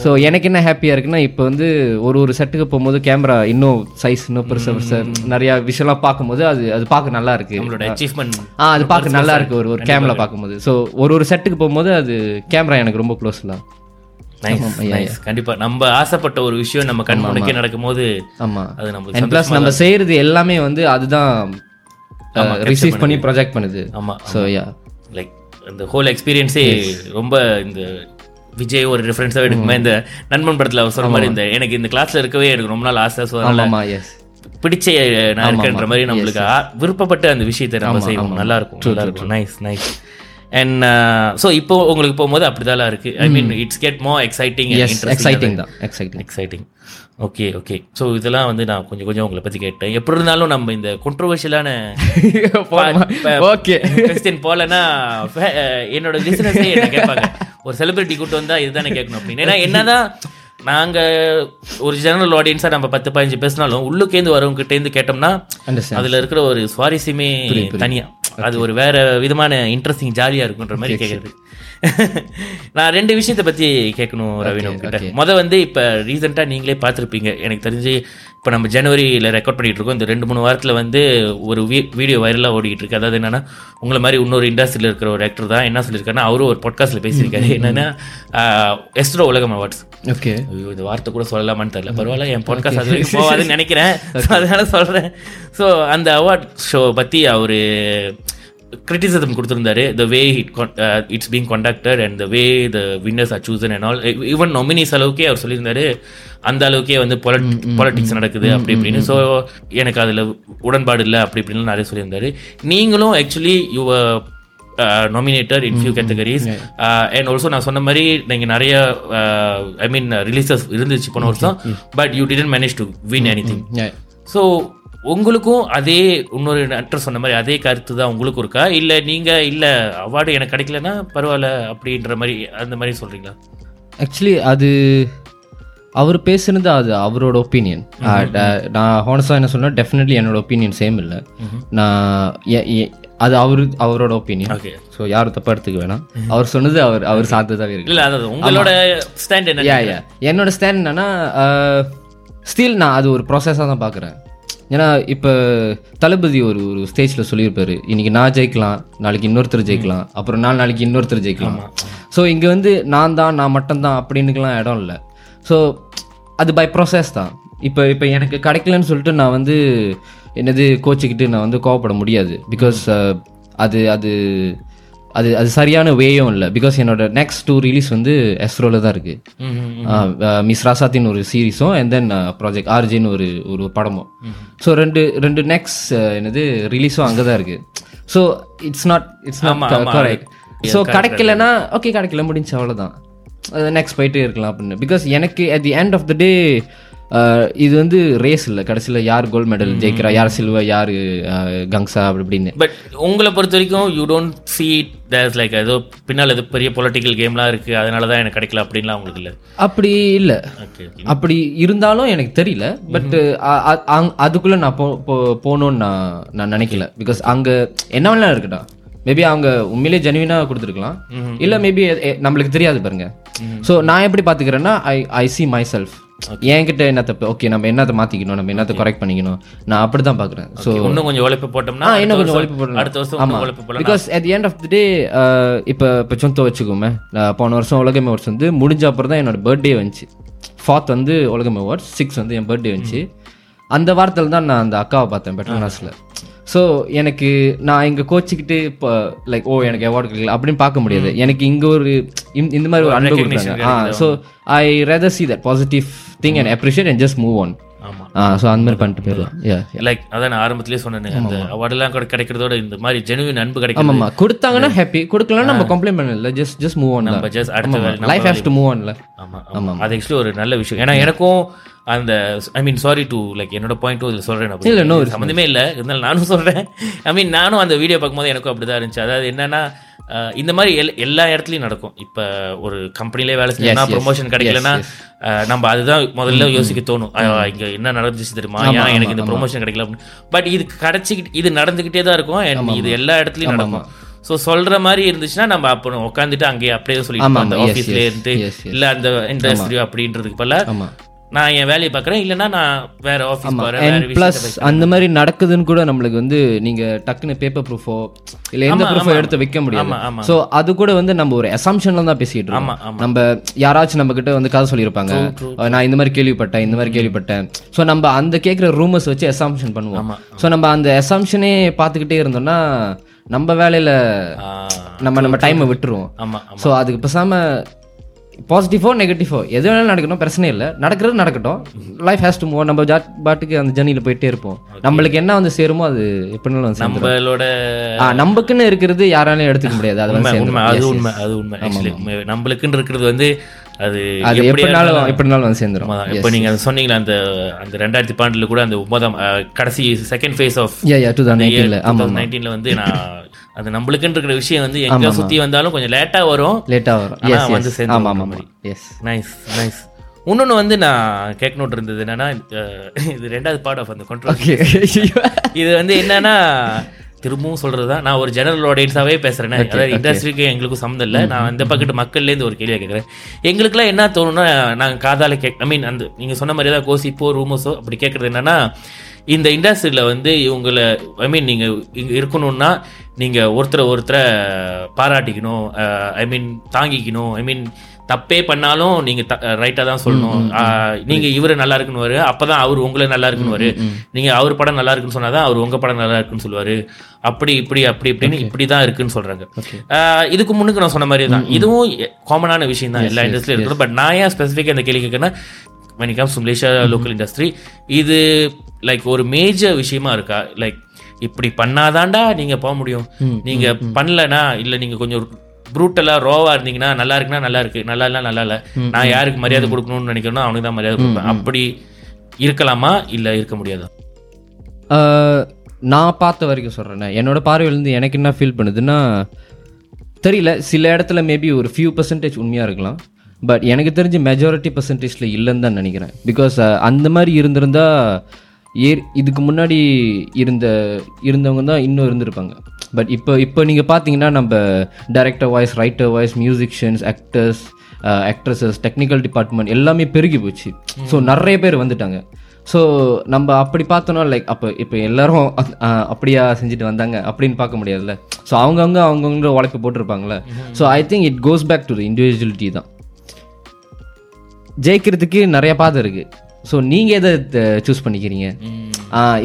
ஸோ எனக்கு என்ன ஹாப்பியாக இருக்குன்னா இப்போ வந்து ஒரு ஒரு செட்டுக்கு போகும்போது கேமரா இன்னும் சைஸ் இன்னும் பெருசு பெருசு நிறையா விஷயம்லாம் பார்க்கும்போது அது அது பார்க்க நல்லா இருக்கு. நம்மளோட அச்சீவ்மெண்ட் ஆ அது பார்க்க நல்லா இருக்கு ஒரு ஒரு கேமரா பார்க்கும்போது. ஸோ ஒரு ஒரு செட்டுக்கு போகும்போது அது கேமரா எனக்கு ரொம்ப நைஸ் நைஸ் கண்டிப்பா. நம்ம ஆசைப்பட்ட ஒரு விஷயம் நம்ம கண் முன்னுக்கே நடக்கும்போது ஆமா. அது அண்ட் ப்ளஸ் நம்ம செய்யறது எல்லாமே வந்து அதுதான் ரிசீவ் பண்ணி ப்ரொஜெக்ட் பண்ணுது. ஆமா ஸோ யா லைக் இந்த ஹோல் எக்ஸ்பீரியன்ஸே ரொம்ப இந்த விஜய் ஒரு ரெஃபரன்ஸாக எடுக்குமே இந்த நண்பன் படத்துல அவர் சொன்ன மாதிரி இந்த எனக்கு இந்த கிளாஸ்ல இருக்கவே எனக்கு ரொம்ப நாள் ஆசை ஸோ அதனால பிடிச்ச நான் இருக்கேன்ற மாதிரி நம்மளுக்கு விருப்பப்பட்ட அந்த விஷயத்தை நம்ம செய்வோம். நல்லா இருக்கும் நல்லா இருக்கும் நைஸ் நைஸ் அண்ட் ஸோ இப்போ உங்களுக்கு போகும்போது அப்படிதான் இருக்கு. I mean it's get more exciting exciting தான் exciting exciting okay okay so இதெல்லாம் வந்து நான் கொஞ்சம் கொஞ்சம் உங்களை பற்றி கேட்டேன். எப்படி இருந்தாலும் நம்ம இந்த கொண்ட்ரவர்ஷியலான ஓகே கொஸ்டின் போலனா ஃபே- என்னோட லிசனர்ஸே என்ன கேட்பாங்க. ஒரு செலிபிரிட்டி கூட்டு வந்தா இதுதானே கேட்கணும் அப்படின்னு. ஏன்னா என்னதான் நாங்கள் ஒரு ஜெனரல் ஆடியன்ஸாக நம்ம பத்து பதினஞ்சு பேசினாலும் உள்ளுக்கேந்து வரவங்ககிட்டேருந்து கேட்டோம்னா அதில் இருக்கிற ஒரு சுவாரஸ்யமே தனியா. அது ஒரு வேற விதமான இன்ட்ரெஸ்டிங் ஜாலியாக இருக்குன்ற மாதிரி கேட்குறது நான் ரெண்டு விஷயத்தை பற்றி கேட்கணும் ரவீன் உங்ககிட்ட முத வந்து இப்போ ரீசெண்டாக நீங்களே பார்த்துருப்பீங்க. எனக்கு தெரிஞ்சு இப்போ நம்ம ஜனவரியில் ரெக்கார்ட் பண்ணிட்டு இருக்கோம் இந்த ரெண்டு மூணு வாரத்தில் வந்து ஒரு வீடியோ வைரலாக ஓடிட்டு இருக்கு அதாவது என்னன்னா உங்களை மாதிரி இன்னொரு இண்டஸ்ட்ரியில் இருக்கிற ஒரு ஆக்டர் தான் என்ன சொல்லியிருக்காருன்னா அவரும் ஒரு பாட்காஸ்ட்டில் பேசியிருக்காரு. என்னன்னா எஸ்ட்ரோ உலகம் அவார்ட்ஸ் ஓகே. இந்த வார்த்தை கூட சொல்லலாமான்னு தெரியல. பரவாயில்ல என் பாட்காஸ்ட் அது வரைக்கும் போகாதுன்னு நினைக்கிறேன். அதனால சொல்கிறேன் ஸோ அந்த அவார்ட் ஷோ பற்றி அவர் கிரிட்டிசிசம் கொடுத்துருந்தாரு the way it it's being conducted and the way the winners are chosen and all even nominees அளவுக்கே அவர் சொல்லியிருந்தாரு அந்த அளவுக்கே வந்து பாலிட்டிக்ஸ் நடக்குது அப்படி இப்படின்னு. ஸோ எனக்கு அதில் உடன்பாடு இல்லை அப்படி இப்படின்னு நிறைய சொல்லியிருந்தாரு. நீங்களும் actually you nominated in few categories and also நான் சொன்ன மாதிரி நீங்கள் நிறைய ஐ மீன் ரிலீசஸ் இருந்துச்சு போன வருஷம் but you didn't manage to win anything so உங்களுக்கும் அதே இன்னொரு ஆக்டர் சொன்ன மாதிரி அதே கருத்து தான் உங்களுக்கும் இருக்கா? இல்லை நீங்கள் இல்லை அவார்டு எனக்கு கிடைக்கலன்னா பரவாயில்ல அப்படின்ற மாதிரி அந்த மாதிரி சொல்கிறீங்களா ஆக்சுவலி அது அவர் பேசுனது அது அவரோட ஒப்பீனியன் நான் ஹானஸ்டாக என்ன சொன்னா டெஃபினெட்லி என்னோட ஒப்பீனியன் சேம் இல்லை. நான் அது அவரு அவரோட ஒப்பீனியன் ஓகே ஸோ யாரும் தப்பா எடுத்துக்க வேணாம். அவர் சொன்னது அவர் அவர் சார்ந்ததாகவே இருக்கு. இல்லை அதாவது உங்களோட ஸ்டாண்ட் என்னோட ஸ்டாண்ட் என்னன்னா ஸ்டில் நான் அது ஒரு ப்ராசஸாக தான் பார்க்குறேன் ஏன்னா இப்போ தளபதி ஒரு ஒரு ஸ்டேஜில் சொல்லியிருப்பாரு. இன்னைக்கு நான் ஜெயிக்கலாம் நாளைக்கு இன்னொருத்தர் ஜெயிக்கலாம் அப்புறம் நாலு நாளைக்கு இன்னொருத்தர் ஜெயிக்கலாம். ஸோ இங்கே வந்து நான் தான் நான் மட்டும்தான் அப்படின்னுக்கெல்லாம் இடம் இல்லை. ஸோ அது பை ப்ராசஸ் தான். இப்போ இப்போ எனக்கு கிடைக்கலன்னு சொல்லிட்டு நான் வந்து என்னது கோச்சிக்கிட்டு நான் வந்து கோவப்பட முடியாது. பிகாஸ் அது அது அது அது சரியான வேயும் இல்லை. பிகாஸ் என்னோட நெக்ஸ்ட் டூ ரிலீஸ் வந்து எஸ்ரோல தான் இருக்கு. மிஸ் ராசாத்தின் ஒரு சீரிஸும் அண்ட் தென் ப்ராஜெக்ட் ஆர்ஜின்னு ஒரு ஒரு படமும். ஸோ ரெண்டு ரெண்டு நெக்ஸ்ட் என்னது ரிலீஸும் அங்கே தான் இருக்கு. So it's not it's not. Correct so கிடைக்கலன்னா ஓகே கிடைக்கல முடிஞ்சு அவ்வளோதான் நெக்ஸ்ட் போயிட்டே இருக்கலாம் அப்படின்னு. பிகாஸ் எனக்கு at the end of the day இது வந்து ரேஸ் இல்லை. கடைசியில் யார் கோல்ட் மெடல் ஜெயிக்கிறா? யார் சில்வர் யார் கங்ஸா அப்படி இப்படின்னு. பட் உங்களை பொறுத்த வரைக்கும் you don't see there's like ஏதோ பின்னால் ஏதோ பெரிய பொலிட்டிக்கல் கேம்லாம் இருக்குது அதனால தான் எனக்கு கிடைக்கல அப்படின்லாம் உங்களுக்கு இல்லை? அப்படி இல்லை. அப்படி இருந்தாலும் எனக்கு தெரியல. பட் அதுக்குள்ள நான் போ போ- போகணும்னு நான் நான் நினைக்கல. பிகாஸ் அங்க என்ன வேணாலும் இருக்கட்டா மேபி அவங்க உண்மையிலே ஜெனுவினா கொடுத்துருக்கலாம். இல்ல மேபி நம்மளுக்கு தெரியாது பாருங்க. ஸோ நான் எப்படி பாத்துக்கிறேன்னா I I see myself என்கிட்ட என்ன தப்பு ஓகே நம்ம என்னத்தை மாத்திக்கணும் நம்ம என்னத்தை கரெக்ட் பண்ணிக்கணும்? நான் அப்படி தான் பாக்குறேன் ஸோ இன்னும் கொஞ்சம் உழைப்பு போட்டோம்னா இன்னும் கொஞ்சம் உழைப்பு போடலாம் அடுத்த வருஷம் போடலாம். Because at end of the day இப்போ இப்போ சொந்த வச்சுக்கோமே. போன வருஷம் உலகம் அவார்ட்ஸ் வந்து முடிஞ்ச அப்புறம் தான் என்னோட பர்த்டே வந்துச்சு. ஃபார்த் வந்து உலகம் அவார்ட்ஸ் சிக்ஸ் வந்து என் பர்த்டே வந்துச்சு. அந்த வாரத்தில் தான் நான் அந்த அக்காவை பார்த்தேன் பெட்ரோனாஸில் ஸோ எனக்கு நான் இங்கே கோச்சிக்கிட்டு இப்போ லைக் ஓ எனக்கு அவார்டு கிடைக்கல அப்படின்னு பார்க்க முடியாது. எனக்கு இங்கே ஒரு இந்த- மாதிரி ஒரு அன்பு கொடுக்குறாங்க. ஆ so I rather see that positive thing and appreciate and just move on so அந்த மாதிரி பண்ணிட்டு போயிடலாம். லைக் அதான் நான் ஆரம்பத்திலே சொன்னேன் அந்த அவார்டெல்லாம் கூட கிடைக்கிறதோட இந்த மாதிரி ஜெனுவின் அன்பு கிடைக்கிறது. ஆமாம்மா கொடுத்தாங்கன்னா ஹாப்பி கொடுக்கலாம் நம்ம கம்ப்ளைண்ட் பண்ணல ஜஸ்ட் ஜஸ்ட் மூவ் ஆன் நம்ம just அடுத்த லைஃப் ஹேஸ் டு மூவ் ஆன்ல ஆமா ஆமா. அது ஆக்சுவலி ஒரு நல்ல விஷயம். ஏன்னா எனக்கும் அந்த I mean sorry to like என்னோட பாயிண்ட்டும் இதில் சொல்கிறேன் இல்ல, நான் சம்மந்தமே இல்லை. இருந்தாலும் நானும் சொல்கிறேன் ஐ மீன் நானும் அந்த வீடியோ பார்க்கும்போது எனக்கும் அப்படி தான் இருந்துச்சு. அதாவது என்னன்னா இந்த மாதிரி எல் எல்லா இடத்துலையும் நடக்கும். இப்போ ஒரு கம்பெனிலே வேலை செஞ்சோம்னா. ப்ரொமோஷன் கிடைக்கலன்னா நம்ம அதுதான் முதல்ல யோசிக்க தோணும். இங்க என்ன நடந்துச்சு தெரியுமா? ஏன் எனக்கு இந்த ப்ரொமோஷன் கிடைக்கல பட் இது கிடைச்சிக்கிட்டு இது நடந்துக்கிட்டே தான் இருக்கும். இது எல்லா இடத்துலையும் நடக்கும். ஸோ சொல்ற மாதிரி இருந்துச்சுன்னா நம்ம அப்போ உட்காந்துட்டு அங்கேயே அப்படியே சொல்லிட்டு அந்த ஆஃபீஸ்லேயே yes, இருந்து. இல்ல அந்த இண்டஸ்ட்ரி அப்படின்றதுக்கு ஆமா. நான் என் வேலையை பார்க்குறேன் இல்லைன்னா நான் வேற ஆஃபீஸ் போகிறேன் ப்ளஸ் அந்த மாதிரி நடக்குதுன்னு கூட நம்மளுக்கு வந்து நீங்க டக்குன்னு பேப்பர் ப்ரூஃபோ இல்ல எந்த ப்ரூஃபோ எடுத்து வைக்க முடியாது. சோ அது கூட வந்து நம்ம ஒரு அசம்ஷன்ல தான் பேசிட்டு ஆமா, இருக்கோம் நம்ம யாராச்சும் நம்ம கிட்ட வந்து கதை சொல்லியிருப்பாங்க. நான் இந்த மாதிரி கேள்விப்பட்டேன் இந்த மாதிரி கேள்விப்பட்டேன். சோ நம்ம அந்த கேட்குற ரூமர்ஸ் வச்சு அசம்ஷன் பண்ணுவோம். சோ நம்ம அந்த அசம்ஷனே பார்த்துக்கிட்டே இருந்தோம்னா நம்ம வேலையில நம்ம நம்ம டைமை விட்டுருவோம். ஸோ அதுக்கு பேசாம பாசிட்டிவோ நெகட்டிவோ எது வேணாலும் நடக்கணும் பிரச்சனை இல்லை. நடக்கிறது நடக்கட்டும். லைஃப் ஹேஸ் டு மூவ் நம்ம ஜாட் பாட்டுக்கு அந்த ஜர்னியில் போயிட்டே இருப்போம். நம்மளுக்கு என்ன வந்து சேருமோ அது எப்படினாலும் வந்து. நம்மளோட நமக்குன்னு இருக்கிறது யாராலையும் எடுத்துக்க முடியாது. அது உண்மை. அது. உண்மை அது உண்மை. நம்மளுக்குன்னு இருக்கிறது வந்து அது எப்படினாலும் எப்படினாலும் வந்து உண்மைதான். இப்போ நீங்க அதை சொன்னீங்களா அந்த அந்த ரெண்டாயிரத்தி பன்னெண்டுல கூட அந்த ஒன்பதாம் கடைசி second phase of two thousand எயிட்டீனில் ஆமாம் நைன்டீன்ல வந்து நான் அது நம்மளுக்குன்னு இருக்கிற விஷயம் வந்து எங்க சுத்தி வந்தாலும் கொஞ்சம் லேட்டா வரும். லேட்டாக வரும். ஆனா எஸ் வந்து சேர்ந்து ஆமாம் ஆமாம். எஸ் நைஸ் நைஸ் இன்னொன்று வந்து நான் கேட்கணுட்டு இருந்தது என்னன்னா இது ரெண்டாவது பார்ட் ஆஃப் அந்த ஓகே இது வந்து என்னன்னா திரும்பவும் சொல்றது தான் நான் ஒரு ஜெனரல் ஆடியன்ஸாவே பேசுறேன். அதாவது இண்டஸ்ட்ரிக்கு எங்களுக்கும் சம்மந்தம் இல்லை. நான் இந்த பக்கத்து மக்கள்லேருந்து ஒரு கேள்வியை கேட்குறேன். எங்களுக்குலாம் என்ன தோணும்னா நாங்கள் காதால கேக் ஐ மீன் அந்த நீங்கள் சொன்ன மாதிரி தான் கோசிப்போ ரூமோஸோ அப்படி கேட்குறது என்னன்னா இந்த இண்டஸ்ட்ரியில் வந்து இவங்களை ஐ மீன் நீங்கள் இங்கே இருக்கணும்னா நீங்கள் ஒருத்தரை ஒருத்தரை பாராட்டிக்கணும் ஐ மீன் தாங்கிக்கணும். ஐ மீன் தப்பே பண்ணாலும் நீங்க ரைட்டா தான் சொல்லணும். நீங்க இவரு நல்லா இருக்குன்னு அப்பதான் அவர் உங்களை நல்லா இருக்குன்னு நீங்க அவர் படம் நல்லா இருக்குன்னு சொன்னாதான் அவர் உங்க படம் நல்லா இருக்குன்னு சொல்லுவாரு. அப்படி இப்படி அப்படி இப்படின்னு இப்படி தான் இருக்குன்னு சொல்றாங்க. இதுக்கு முன்னுக்கு நான் சொன்ன மாதிரி தான். இதுவும் காமனான விஷயம் தான் எல்லா இண்டஸ்ட்ரியும் இருக்குது பட் நான் ஏன் ஸ்பெசிஃபிக்காக இந்த கேள்வி கேட்கறேன்னா when it comes to Malaysia local industry இது லைக் ஒரு மேஜர் விஷயமா இருக்கா? லைக் இப்படி பண்ணாதான்டா நீங்க போக முடியும். நீங்க பண்ணலனா இல்ல நீங்க கொஞ்சம் ப்ரூட்டலா ரோவா இருந்தீங்கன்னா நல்லா இருக்குன்னா நல்லா இருக்கு. நல்லா இல்ல நல்லா இல்ல. நான் யாருக்கு மரியாதை கொடுக்கணும்னு நினைக்கிறேனோ அவனுக்கு தான் மரியாதை கொடுப்பேன். அப்படி இருக்கலாமா? இல்ல இருக்க முடியாதா? நான் பார்த்த வரைக்கும் சொல்கிறேன் என்னோட பார்வையிலேருந்து எனக்கு என்ன ஃபீல் பண்ணுதுன்னா தெரியல. சில இடத்துல மேபி ஒரு ஃபியூ பர்சன்டேஜ் உண்மையாக இருக்கலாம். பட் எனக்கு தெரிஞ்சு மெஜாரிட்டி பர்சன்டேஜில் இல்லைன்னு தான் நினைக்கிறேன். பிகாஸ் அந்த மாதிரி இருந்திருந்தா ஏ இதுக்கு முன்னாடி இருந்த இருந்தவங்க தான் இன்னும் இருந்திருப்பாங்க. பட் இப்போ இப்போ நீங்கள் பார்த்தீங்கன்னா நம்ம director voice writer voice musicians actors actresses technical department எல்லாமே பெருகி போச்சு. ஸோ நிறைய பேர் வந்துட்டாங்க. ஸோ நம்ம அப்படி பார்த்தோன்னா லைக் அப்போ இப்போ எல்லாரும் அப்படியா செஞ்சுட்டு வந்தாங்க அப்படின்னு பார்க்க முடியாதுல்ல. ஸோ அவங்கவுங்க அவங்கவுங்க உழைப்பு போட்டிருப்பாங்கல்ல. So I think it goes back to the individuality தான். ஜெயிக்கிறதுக்கு நிறைய பாதை இருக்கு. ஸோ நீங்கள் எதை சூஸ் பண்ணிக்கிறீங்க?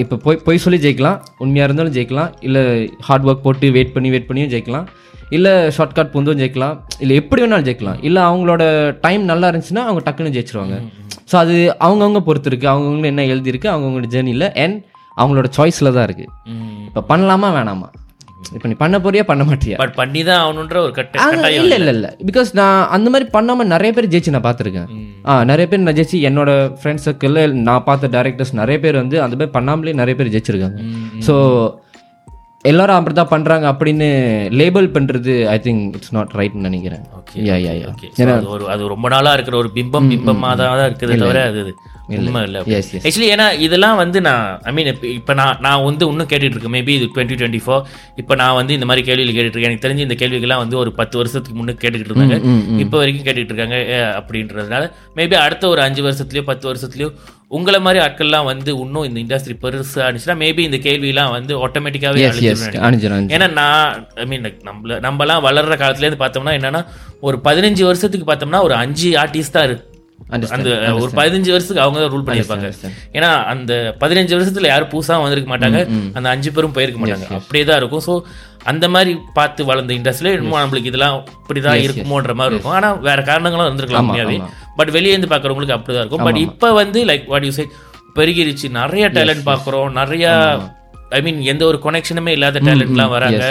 இப்போ போய் போய் சொல்லி ஜெயிக்கலாம். உண்மையாக இருந்தாலும் ஜெயிக்கலாம். இல்லை ஹார்ட் ஒர்க் போட்டு வெயிட் பண்ணி வெயிட் பண்ணியும் ஜெயிக்கலாம். இல்லை ஷார்ட்கட் பூந்தும் ஜெயிக்கலாம். இல்லை எப்படி வேணாலும் ஜெயிக்கலாம். இல்லை அவங்களோட டைம் நல்லா இருந்துச்சுன்னா அவங்க டக்குன்னு ஜெயிச்சிருவாங்க. ஸோ அது அவங்கவுங்க பொறுத்து இருக்கு. அவங்கவுங்க என்ன எழுதியிருக்கு அவங்கவுங்களோட ஜேர்னியில் அண்ட் அவங்களோட சாய்ஸில் தான் இருக்கு. இப்போ பண்ணலாமா வேணாமா? இப்போ நீ பண்ண போறியா பண்ண மாட்டியா? பட் பண்ணி தான் ஆகணுன்ற ஒரு கட்ட இல்ல இல்ல. இல்ல பிகாஸ் நான் அந்த மாதிரி பண்ணாம நிறைய பேர் ஜெயிச்சு நான் பார்த்துருக்கேன். ஆ நிறைய பேர் நான் ஜெயிச்சு என்னோட ஃப்ரெண்ட்ஸ் சர்க்கிளில் நான் பார்த்த டேரக்டர்ஸ் நிறைய பேர் வந்து அந்த மாதிரி பண்ணாமலே நிறைய பேர் ஜெயிச்சிருக்காங்க. ஸோ எல்லாரும் அப்படி தான் பண்றாங்க அப்படின்னு லேபிள் பண்றது ஐ திங்க் இட்ஸ் நாட் ரைட்னு நினைக்கிறேன். யா யா யா. So, அது ஒரு அது ரொம்ப நாளா இருக்கிற ஒரு பிம்பம் பிம்பமா தான் இருக்குது தவிர அது உண்மை இல்லை. ஆக்சுவலி ஏன்னா இதெல்லாம் வந்து நான் ஐ மீன் இப்போ நான் நான் வந்து இன்னும் கேட்டுட்டு இருக்கேன். மேபி இது டுவெண்ட்டி டுவெண்ட்டி ஃபோர் இப்போ நான் வந்து இந்த மாதிரி கேள்விகள் கேட்டுட்டு இருக்கேன். எனக்கு தெரிஞ்சு இந்த கேள்விகள்லாம் வந்து ஒரு பத்து வருஷத்துக்கு முன்னே கேட்டுக்கிட்டு இருந்தாங்க. இப்போ வரைக்கும் கேட்டுட்டு இருக்காங்க அப்படின்றதுனால மேபி அடுத்த ஒரு அஞ்சு வருஷத்துலயோ பத்து வருஷத்துலயோ உங்களை மாதிரி ஆட்கள்லாம் வந்து இன்னும் இந்த இண்டஸ்ட்ரி பெருசா இருந்துச்சுன்னா மேபி இந்த கேள்விலாம் வந்து எஸ் அணிஞ்சிடும் ஏன்னா நான் ஐ மீன் நம்மள நம்மலாம் வளர்ற காலத்துலேருந்து பார்த்தோம்னா என்னன்னா ஒரு பதினஞ்சு வருஷத்துக்கு பார்த்தோம்னா ஒரு அஞ்சு ஆர்டிஸ்ட் தான் இருக்கு. அந்த ஒரு பதினஞ்சு வருஷத்துக்கு அவங்க தான் ரூல் பண்ணியிருப்பாங்க. ஏன்னா அந்த பதினஞ்சு வருஷத்துல யாரும் புதுசா வந்திருக்க மாட்டாங்க. அந்த அஞ்சு பேரும் போயிருக்க மாட்டாங்க. அப்படியே தான் இருக்கும். ஸோ அந்த மாதிரி பார்த்து வளர்ந்த இண்டஸ்ட்ரியில இன்னும் நம்மளுக்கு இதெல்லாம் இப்படிதான் இருக்குமோன்ற மாதிரி இருக்கும். ஆனா வேற காரணங்களும் இருந்திருக்கலாம் உண்மையாவே. பட் வெளியே இருந்து பார்க்குறவங்களுக்கு அப்படிதான் இருக்கும். பட் இப்போ வந்து லைக் வாட் யூ சே பெருகிருச்சு. நிறைய டேலண்ட் பார்க்குறோம் நிறைய ஐ மீன் எந்த ஒரு கொனெக்ஷனுமே இல்லாத டேலண்ட்லாம் வராங்க.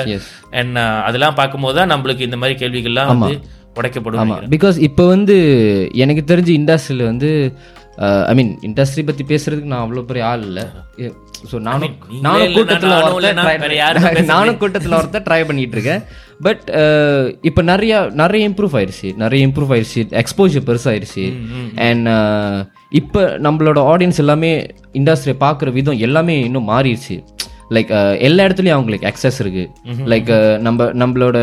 அண்ட் அதெல்லாம் பார்க்கும்போது தான் நம்மளுக்கு இந்த மாதிரி கேள்விகள்லாம் வந்து உடைக்கப்படும் பிகாஸ் இப்போ வந்து எனக்கு தெரிஞ்சு இண்டஸ்ட்ரியில் வந்து ஐ மீன் இண்டஸ்ட்ரி பற்றி பேசுறதுக்கு நான் அவ்வளோ பெரிய ஆள் இல்லை. ஸோ நானும் நீங்களே நானும் இல்லைன்னா கூட்டத்தில் நானும் ஒருத்தர் நானும் கூட்டத்தில் ஒருத்தர் ட்ரை பண்ணிட்டு இருக்கேன் பட் இப்போ நிறைய நிறைய இம்ப்ரூவ் ஆயிருச்சு. நிறைய இம்ப்ரூவ் ஆயிருச்சு. எக்ஸ்போஜர் பெருசாயிருச்சு. அண்ட் இப்போ நம்மளோட ஆடியன்ஸ் எல்லாமே இண்டஸ்ட்ரியை பார்க்குற விதம் எல்லாமே இன்னும் மாறிடுச்சு. லைக் எல்லா இடத்துலையும் அவங்களுக்கு அக்சஸ் இருக்கு. லைக் நம்ம நம்மளோட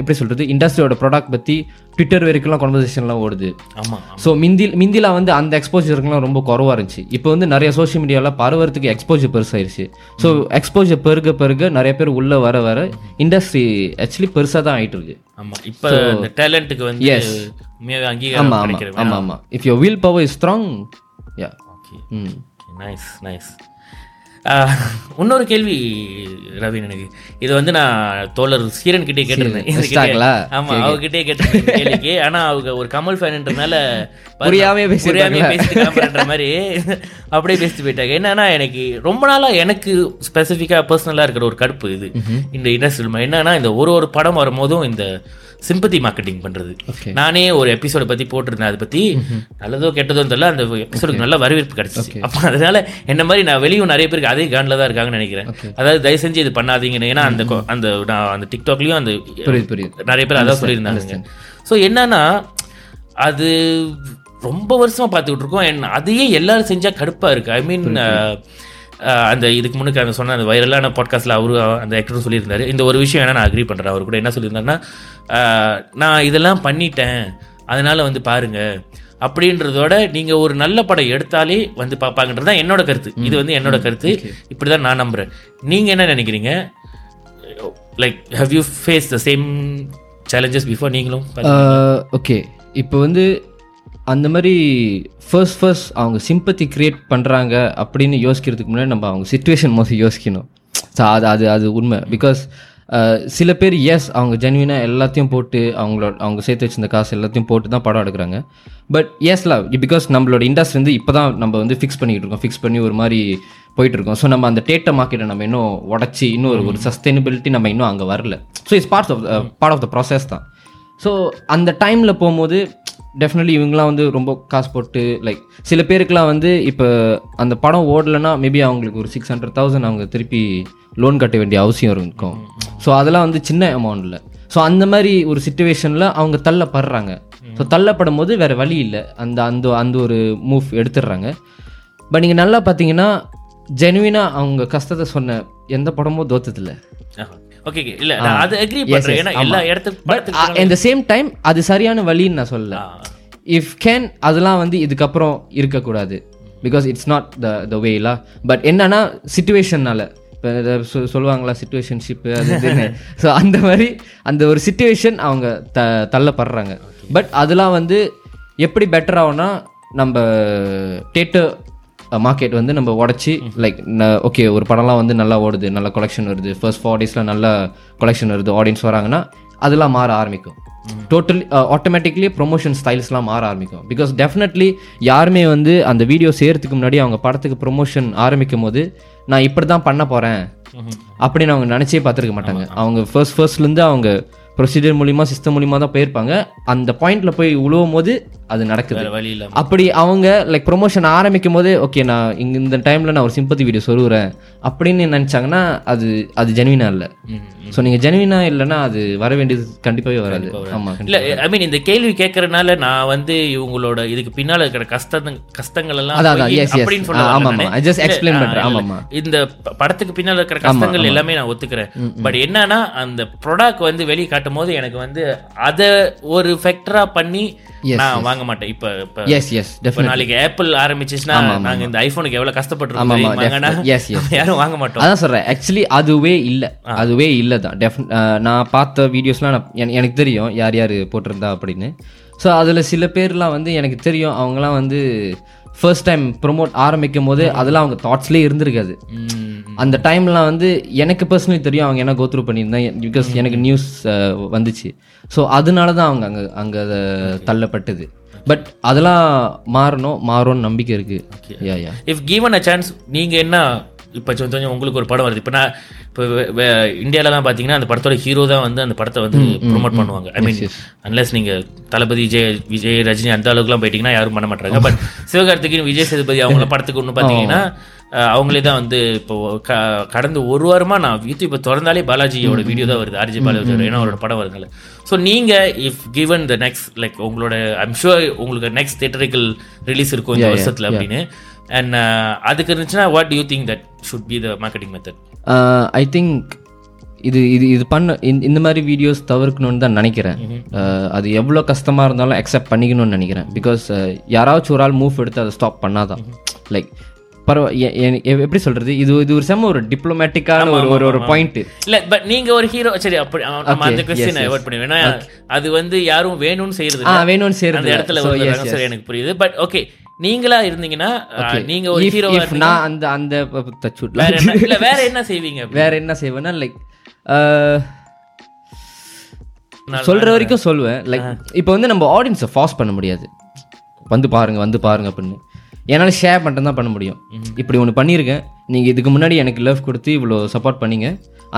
எப்படி சொல்றது? இண்டஸ்ட்ரியோட ப்ராடக்ட் பற்றி ட்விட்டர் வரைக்கும்லாம் கான்வர்சேஷன்லாம் ஓடுது. ஆமா ஸோ மிந்தி மிந்தில வந்து அந்த எக்ஸ்போஜருக்குலாம் ரொம்ப குறவா இருந்துச்சு. இப்போ வந்து நிறைய சோஷியல் மீடியாவில் பரவறதுக்கு எக்ஸ்போஜர் பெருசாயிருச்சு. ஸோ எக்ஸ்போஜர் பெருக பெருக நிறைய பேர் உள்ள வர வர இண்டஸ்ட்ரி ஆக்சுவலி பெருசாக தான் ஆயிட்டு இருக்கு. ஆமா இப்ப இந்த டேலண்ட்டுக்கு வந்து உண்மையாவே ஆமா அங்கீகாரம் ஆமா கிடைக்கிறது ஆமா ஆமா. If your willpower is strong yeah okay hmm nice nice இன்னொரு கேள்வி ரவீன் எனக்கு. இது வந்து நான் தோழர் சீரன் கிட்டே கேட்டிருந்தேன்? ஆமா அவகிட்டே கேட்டிருந்தேன் கேள்விக்கு. ஆனா அவங்க ஒரு கமல் ஃபேன்ன்றனால புரியாமே? புரியாமே பேசிட்டு மாதிரி அப்படியே பேசிட்டு போயிட்டாங்க. என்னன்னா எனக்கு ரொம்ப நாளா எனக்கு ஸ்பெசிஃபிக்கா பர்சனலா இருக்கிற ஒரு கடுப்பு இது. இந்த இண்டஸ்ட்ரியல் என்னன்னா இந்த ஒரு ஒரு படம் வரும்போதும் இந்த சிம்பத்தி மார்க்கெட்டிங் பண்றது. Okay. நானே ஒரு எபிசோட பத்தி போட்டிருந்தேன். அதை பத்தி நல்லதோ கெட்டதோ தெரியல. அந்த எபிசோடுக்கு நல்ல வரவேற்பு கிடைச்சிச்சு. அப்ப அதனால என்ன மாதிரி நான் வெளியும் நிறைய பேருக்கு அதே காண்டில் தான் இருக்காங்கன்னு நினைக்கிறேன். அதாவது தயவு செஞ்சு இது பண்ணாதீங்கன்னு. ஏன்னா அந்த அந்த நான் அந்த டிக்டாக்லயும் அந்த நிறைய பேர் அதான் சொல்லியிருந்தாங்க. ஸோ என்னன்னா அது ரொம்ப வருஷமா பார்த்துக்கிட்டு இருக்கோம். அதையே எல்லாரும் செஞ்சா கடுப்பா இருக்கு. ஐ மீன் அந்த இதுக்கு முன்னுக்கு அந்த சொன்ன அந்த வைரலான பாட்காஸ்ட்டில் அவரு அந்த ஆக்டரும் சொல்லியிருந்தாரு. இந்த ஒரு விஷயம் வேணா நான் அக்ரி பண்ணுறேன் அவர் கூட என்ன சொல்லியிருந்தாருன்னா நான் இதெல்லாம் பண்ணிட்டேன். அதனால வந்து பாருங்க. அப்படின்றதோட நீங்க ஒரு நல்ல படம் எடுத்தாலே வந்து பார்ப்பாங்கன்றது தான் என்னோட கருத்து. இது வந்து என்னோட கருத்து. இப்படிதான் நான் நம்புறேன். நீங்க என்ன நினைக்கிறீங்க? Like how you face the same challenges before நீங்களும்? ஓகே இப்போ வந்து அந்த மாதிரி ஃபர்ஸ்ட் ஃபர்ஸ்ட் அவங்க சிம்பத்தி கிரியேட் பண்ணுறாங்க அப்படின்னு யோசிக்கிறதுக்கு முன்னாடி நம்ம அவங்க சுச்சுவேஷன் மோஸ்ட் யோசிக்கணும். ஸோ அது அது அது உண்மை. பிகாஸ் uh, சில பேர் எஸ் அவங்க ஜென்வினாக எல்லாத்தையும் போட்டு அவங்களோட அவங்க சேர்த்து வச்சிருந்த காசு எல்லாத்தையும் போட்டு தான் படம் எடுக்கிறாங்க. பட் எஸ்ல பிகாஸ் நம்மளோட இண்டஸ்ட்ரி வந்து இப்போ தான் நம்ம வந்து ஃபிக்ஸ் பண்ணிக்கிட்டு இருக்கோம். ஃபிக்ஸ் பண்ணி ஒரு மாதிரி போயிட்டுருக்கோம் ஸோ நம்ம அந்த டேட்டா மார்க்கெட்டை நம்ம இன்னும் உடச்சி இன்னும் ஒரு ஒரு சஸ்டைனபிலிட்டி நம்ம இன்னும் அங்கே வரல. So it's parts of part of the process தான். ஸோ அந்த டைமில் போகும்போது டெஃபினெட்லி இவங்களாம் வந்து ரொம்ப காசு போட்டு லைக் சில பேருக்குலாம் வந்து இப்போ அந்த படம் ஓடலைன்னா மேபி அவங்களுக்கு ஒரு சிக்ஸ் ஹண்ட்ரட் தௌசண்ட் அவங்க திருப்பி லோன் கட்ட வேண்டிய அவசியம் இருக்கும். ஸோ அதெல்லாம் வந்து சின்ன அமௌண்ட்டில் ஸோ அந்த மாதிரி ஒரு சுச்சுவேஷனில் அவங்க தள்ளப்படுறாங்க. ஸோ தள்ளப்படும் போது வேறு வழி இல்லை. அந்த அந்த அந்த ஒரு மூவ் எடுத்துடுறாங்க. பட் நீங்கள் நல்லா பார்த்தீங்கன்னா ஜெனுவினாக அவங்க கஷ்டத்தை சொன்ன எந்த படமும் தோத்ததில்லை. ஓகே இல்ல நான் அது அக்ரி பண்றேன். ஏன்னா எல்லா இடத்துக்கு but at the same time அது சரியான வழின்னு நான் சொல்லல. இஃப் கேன் அதெல்லாம் வந்து இதுக்கப்புறம் இருக்கக்கூடாது. Because it's not the the Vela but என்னன்னா சுச்சுவேஷன்னால இப்போ சொல்லுவாங்களா சுச்சுவேஷன்ஷிப்பு அது இதுன்னு ஸோ அந்த மாதிரி அந்த ஒரு சுச்சுவேஷன் அவங்க த தள்ளப்படுறாங்க. பட் அதெல்லாம் வந்து எப்படி பெட்டர் ஆகும்னா நம்ம தேட்டர் மார்க்கெட் வந்து நம்ம உடச்சி லைக் ஓகே ஒரு படம்லாம் வந்து நல்லா ஓடுது நல்ல கொலெக்ஷன் வருது. ஃபர்ஸ்ட் ஃபோர் டேஸில் நல்ல கொலெக்ஷன் வருது ஆடியன்ஸ் வராங்கன்னா அதெல்லாம் மாற ஆரம்பிக்கும். டோட்டலி ஆட்டோமேட்டிக்லி ப்ரொமோஷன் ஸ்டைல்ஸ்லாம் மாற ஆரம்பிக்கும். பிகாஸ் டெஃபினெட்லி யாருமே வந்து அந்த வீடியோ செய்யறதுக்கு முன்னாடி அவங்க படத்துக்கு ப்ரொமோஷன் ஆரம்பிக்கும் போது நான் இப்படி தான் பண்ண போகிறேன் அப்படின்னு அவங்க நினச்சே பார்த்துருக்க மாட்டாங்க. அவங்க ஃபர்ஸ்ட் ஃபர்ஸ்ட்லேருந்து அவங்க ப்ரொசீஜர் மூலிமா சிஸ்டம் மூலிமா தான் போயிருப்பாங்க அந்த பாயிண்ட்ல போய் உழுவும் போது அது நடக்குது வேற வழி இல்லாம அப்படி அவங்க லைக் ப்ரொமோஷன் ஆரம்பிக்கும் போதே ஓகே நான் இங்க இந்த டைம்ல நான் ஒரு சிம்பத்தி வீடியோ சொல்லுறேன் அப்படின்னு நினைச்சாங்கன்னா அது அது ஜெனுவினா இல்லை ஸோ நீங்க ஜெனுவினா இல்லைன்னா அது வர வேண்டியது கண்டிப்பாவே வராது ஆமா இல்ல ஐ மீன் இந்த கேள்வி கேட்கறதுனால நான் வந்து இவங்களோட இதுக்கு பின்னால இருக்கிற கஷ்ட கஷ்டங்கள் எல்லாம். அப்படின்னு சொல்ல ஆ, வரல ஆமா, ஆமா. நானு. I just explain இல்ல, பண்றேன். ஆ, ஆமா, இல்ல. ஆமா. இந்த படத்துக்கு பின்னால இருக்கிற கஷ்டங்கள் எல்லாமே நான் ஒத்துக்கிறேன் பட் என்னன்னா அந்த ப்ராடக்ட் வந்து வெளியே காட்டும் போது எனக்கு வந்து அத ஒரு ஃபேக்டரா பண்ணி நான் வாங்க மாட்டேன். இப்ப இப்ப எஸ் எஸ் நாளைக்கு ஆப்பிள் ஆரம்பிச்சுச்சுன்னா நாங்க இந்த ஐபோனுக்கு எவ்வளவு கஷ்டப்பட்டிருக்கோம் yes. நம்ம யாரும் வாங்க மாட்டோம். அதான் சொல்றேன். ஆக்சுவலி அதுவே இல்லை. அதுவே இல்லை தான். டெஃபின நான் பார்த்த வீடியோஸ்லாம் நான் என- எனக்கு தெரியும் யார் யார் போட்டிருந்தா அப்படின்னு. ஸோ அதில் சில பேர்லாம் வந்து எனக்கு தெரியும். அவங்கலாம் வந்து ஃபர்ஸ்ட் டைம் ப்ரொமோட் ஆரம்பிக்கும் போது அதெல்லாம் அவங்க தாட்ஸ்லேயே இருந்திருக்காது. அந்த டைம்லாம் வந்து எனக்கு பர்சனலி தெரியும் அவங்க என்ன கோத்ரூ பண்ணியிருந்தேன் பிகாஸ் எனக்கு நியூஸ் வந்துச்சு. ஸோ அதனால தான் அவங்க அங்கே அங்கே தள்ளப்பட்டது. பட் அதெல்லாம் மாறணும் மாறும்னு நம்பிக்கை இருக்கு. இஃப் கிவன் அ சான்ஸ் நீங்க என்ன இப்போ கொஞ்சம் உங்களுக்கு ஒரு படம் வருது. இப்போ நான் இப்போ இந்தியாலலாம் பார்த்தீங்கன்னா அந்த படத்தோட ஹீரோ தான் வந்து அந்த படத்தை வந்து ப்ரொமோட் பண்ணுவாங்க. ஐ மீன் அன்லெஸ் நீங்க தளபதி விஜய் விஜய் ரஜினி அந்த அளவுக்குலாம் போயிட்டீங்கன்னா யாரும் பண்ண மாட்டாங்க. பட் சிவகார்த்திகேயன் விஜய் சேதுபதி அவங்கள படத்துக்கு ஒன்று பார்த்தீங்கன்னா அவங்களே தான் வந்து இப்போ க- கடந்த ஒரு வாரமா நான் யூடியூப் திறந்தாலே பாலாஜியோட வீடியோ தான் வருது. ஆர்ஜி பாலாஜியோட ஏன்னா அவரோட படம் வருதுனால ஸோ நீங்க if given the next like உங்களோட ஐம் ஷுர் உங்களுக்கு நெக்ஸ்ட் தேட்டரிக்கல் ரிலீஸ் இருக்கும் இந்த வருஷத்துல அப்படின்னு. அண்ட் அதுக்கு இருந்துச்சுன்னா what you think that should be the marketing method I think இது இது இது பண்ண இந்த- மாதிரி வீடியோஸ் தவிர்க்கணும்னு தான் நினைக்கிறேன். Uh, அது எவ்வளோ கஷ்டமாக இருந்தாலும் அக்செப்ட் பண்ணிக்கணும்னு நினைக்கிறேன். பிகாஸ் யாராச்சும் ஒரு ஆள் மூவ் எடுத்து அதை ஸ்டாப் பண்ணாதான் லைக் பரவ எ- எ- எ- எப்படி சொல்றது? இது இது ஒரு செம்ம ஒரு டிப்ளமேட்டிக்கான ஒரு ஒரு ஒரு பாயிண்ட் இல்ல பட் நீங்க ஒரு ஹீரோ சரி அப்படி நம்ம அந்த கொஸ்டின் அவாய்ட் பண்ணுவேன் அது வந்து யாரும் வேணும்னு செய்யறது. வேணும்னு அந்த சேருது இடத்துல எனக்கு புரியுது. பட் ஓகே நீங்களா இருந்தீங்கன்னா நீங்க ஒரு if நான் அந்த அந்த தச்சுட்ல வேற என்ன இல்ல வேற என்ன செய்வீங்க? வேற என்ன செய்வேன்னா லைக் சொல்ற வரைக்கும் சொல்லுவேன் லைக் இப்போ வந்து நம்ம ஆடியன்ஸை ஃபாஸ் பண்ண முடியாது. வந்து பாருங்க வந்து பாருங்க அப்படின்னு. என்னால் ஷேர் மட்டும் தான் பண்ண முடியும். இப்படி ஒன்று பண்ணியிருக்கேன். நீங்கள் இதுக்கு முன்னாடி எனக்கு லவ் கொடுத்து இவ்வளோ சப்போர்ட் பண்ணீங்க.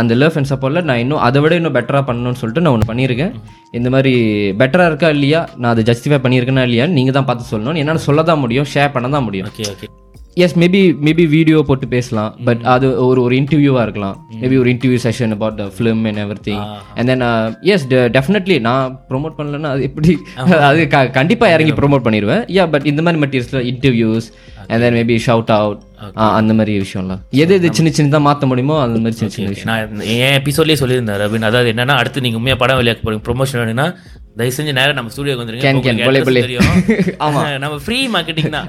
அந்த லவ் அண்ட் சப்போர்ட்டில் நான் இன்னும் அதை விட இன்னும் பெட்டராக பண்ணணும்னு சொல்லிட்டு நான் ஒன்று பண்ணியிருக்கேன். இந்த மாதிரி பெட்டராக இருக்கா இல்லையா? நான் அதை ஜஸ்டிஃபை பண்ணியிருக்கேனா இல்லையான்னு நீங்கள் தான் பார்த்து சொல்லணும். என்னால் சொல்ல தான் முடியும் ஷேர் பண்ண தான் முடியும். Okay okay yes maybe maybe video போட்டு பேசலாம் பட் அது ஒரு ஒரு இன்டர்வியூவாக இருக்கலாம். மேபி ஒரு interview session about the film and everything and then yes definitely நான் ப்ரோமோட் பண்ணலன்னா அது எப்படி அது க கண்டிப்பாக இறங்கி ப்ரோமோட் பண்ணிடுவேன் யா பட் இந்த மாதிரி மெட்டீரியல்ஸில் interviews and then maybe shout out அந்த மாதிரி விஷயம்லாம். எது எது சின்ன சின்னதாக மாற்ற முடியுமோ அந்த மாதிரி சின்ன சின்ன விஷயம். நான் என் எபிசோட்லேயே சொல்லியிருந்தேன் ரவின். அதாவது என்னன்னா அடுத்து நீங்க உண்மையா படம் வெளியாக போறீங்க ப்ரொமோஷன் வேணும்னா தயவு செஞ்சு நேரம் நம்ம ஸ்டுடியோக்கு வந்துருங்க. தெரியும். நம்ம ஃப்ரீ மார்க்கெட்டிங் தான்.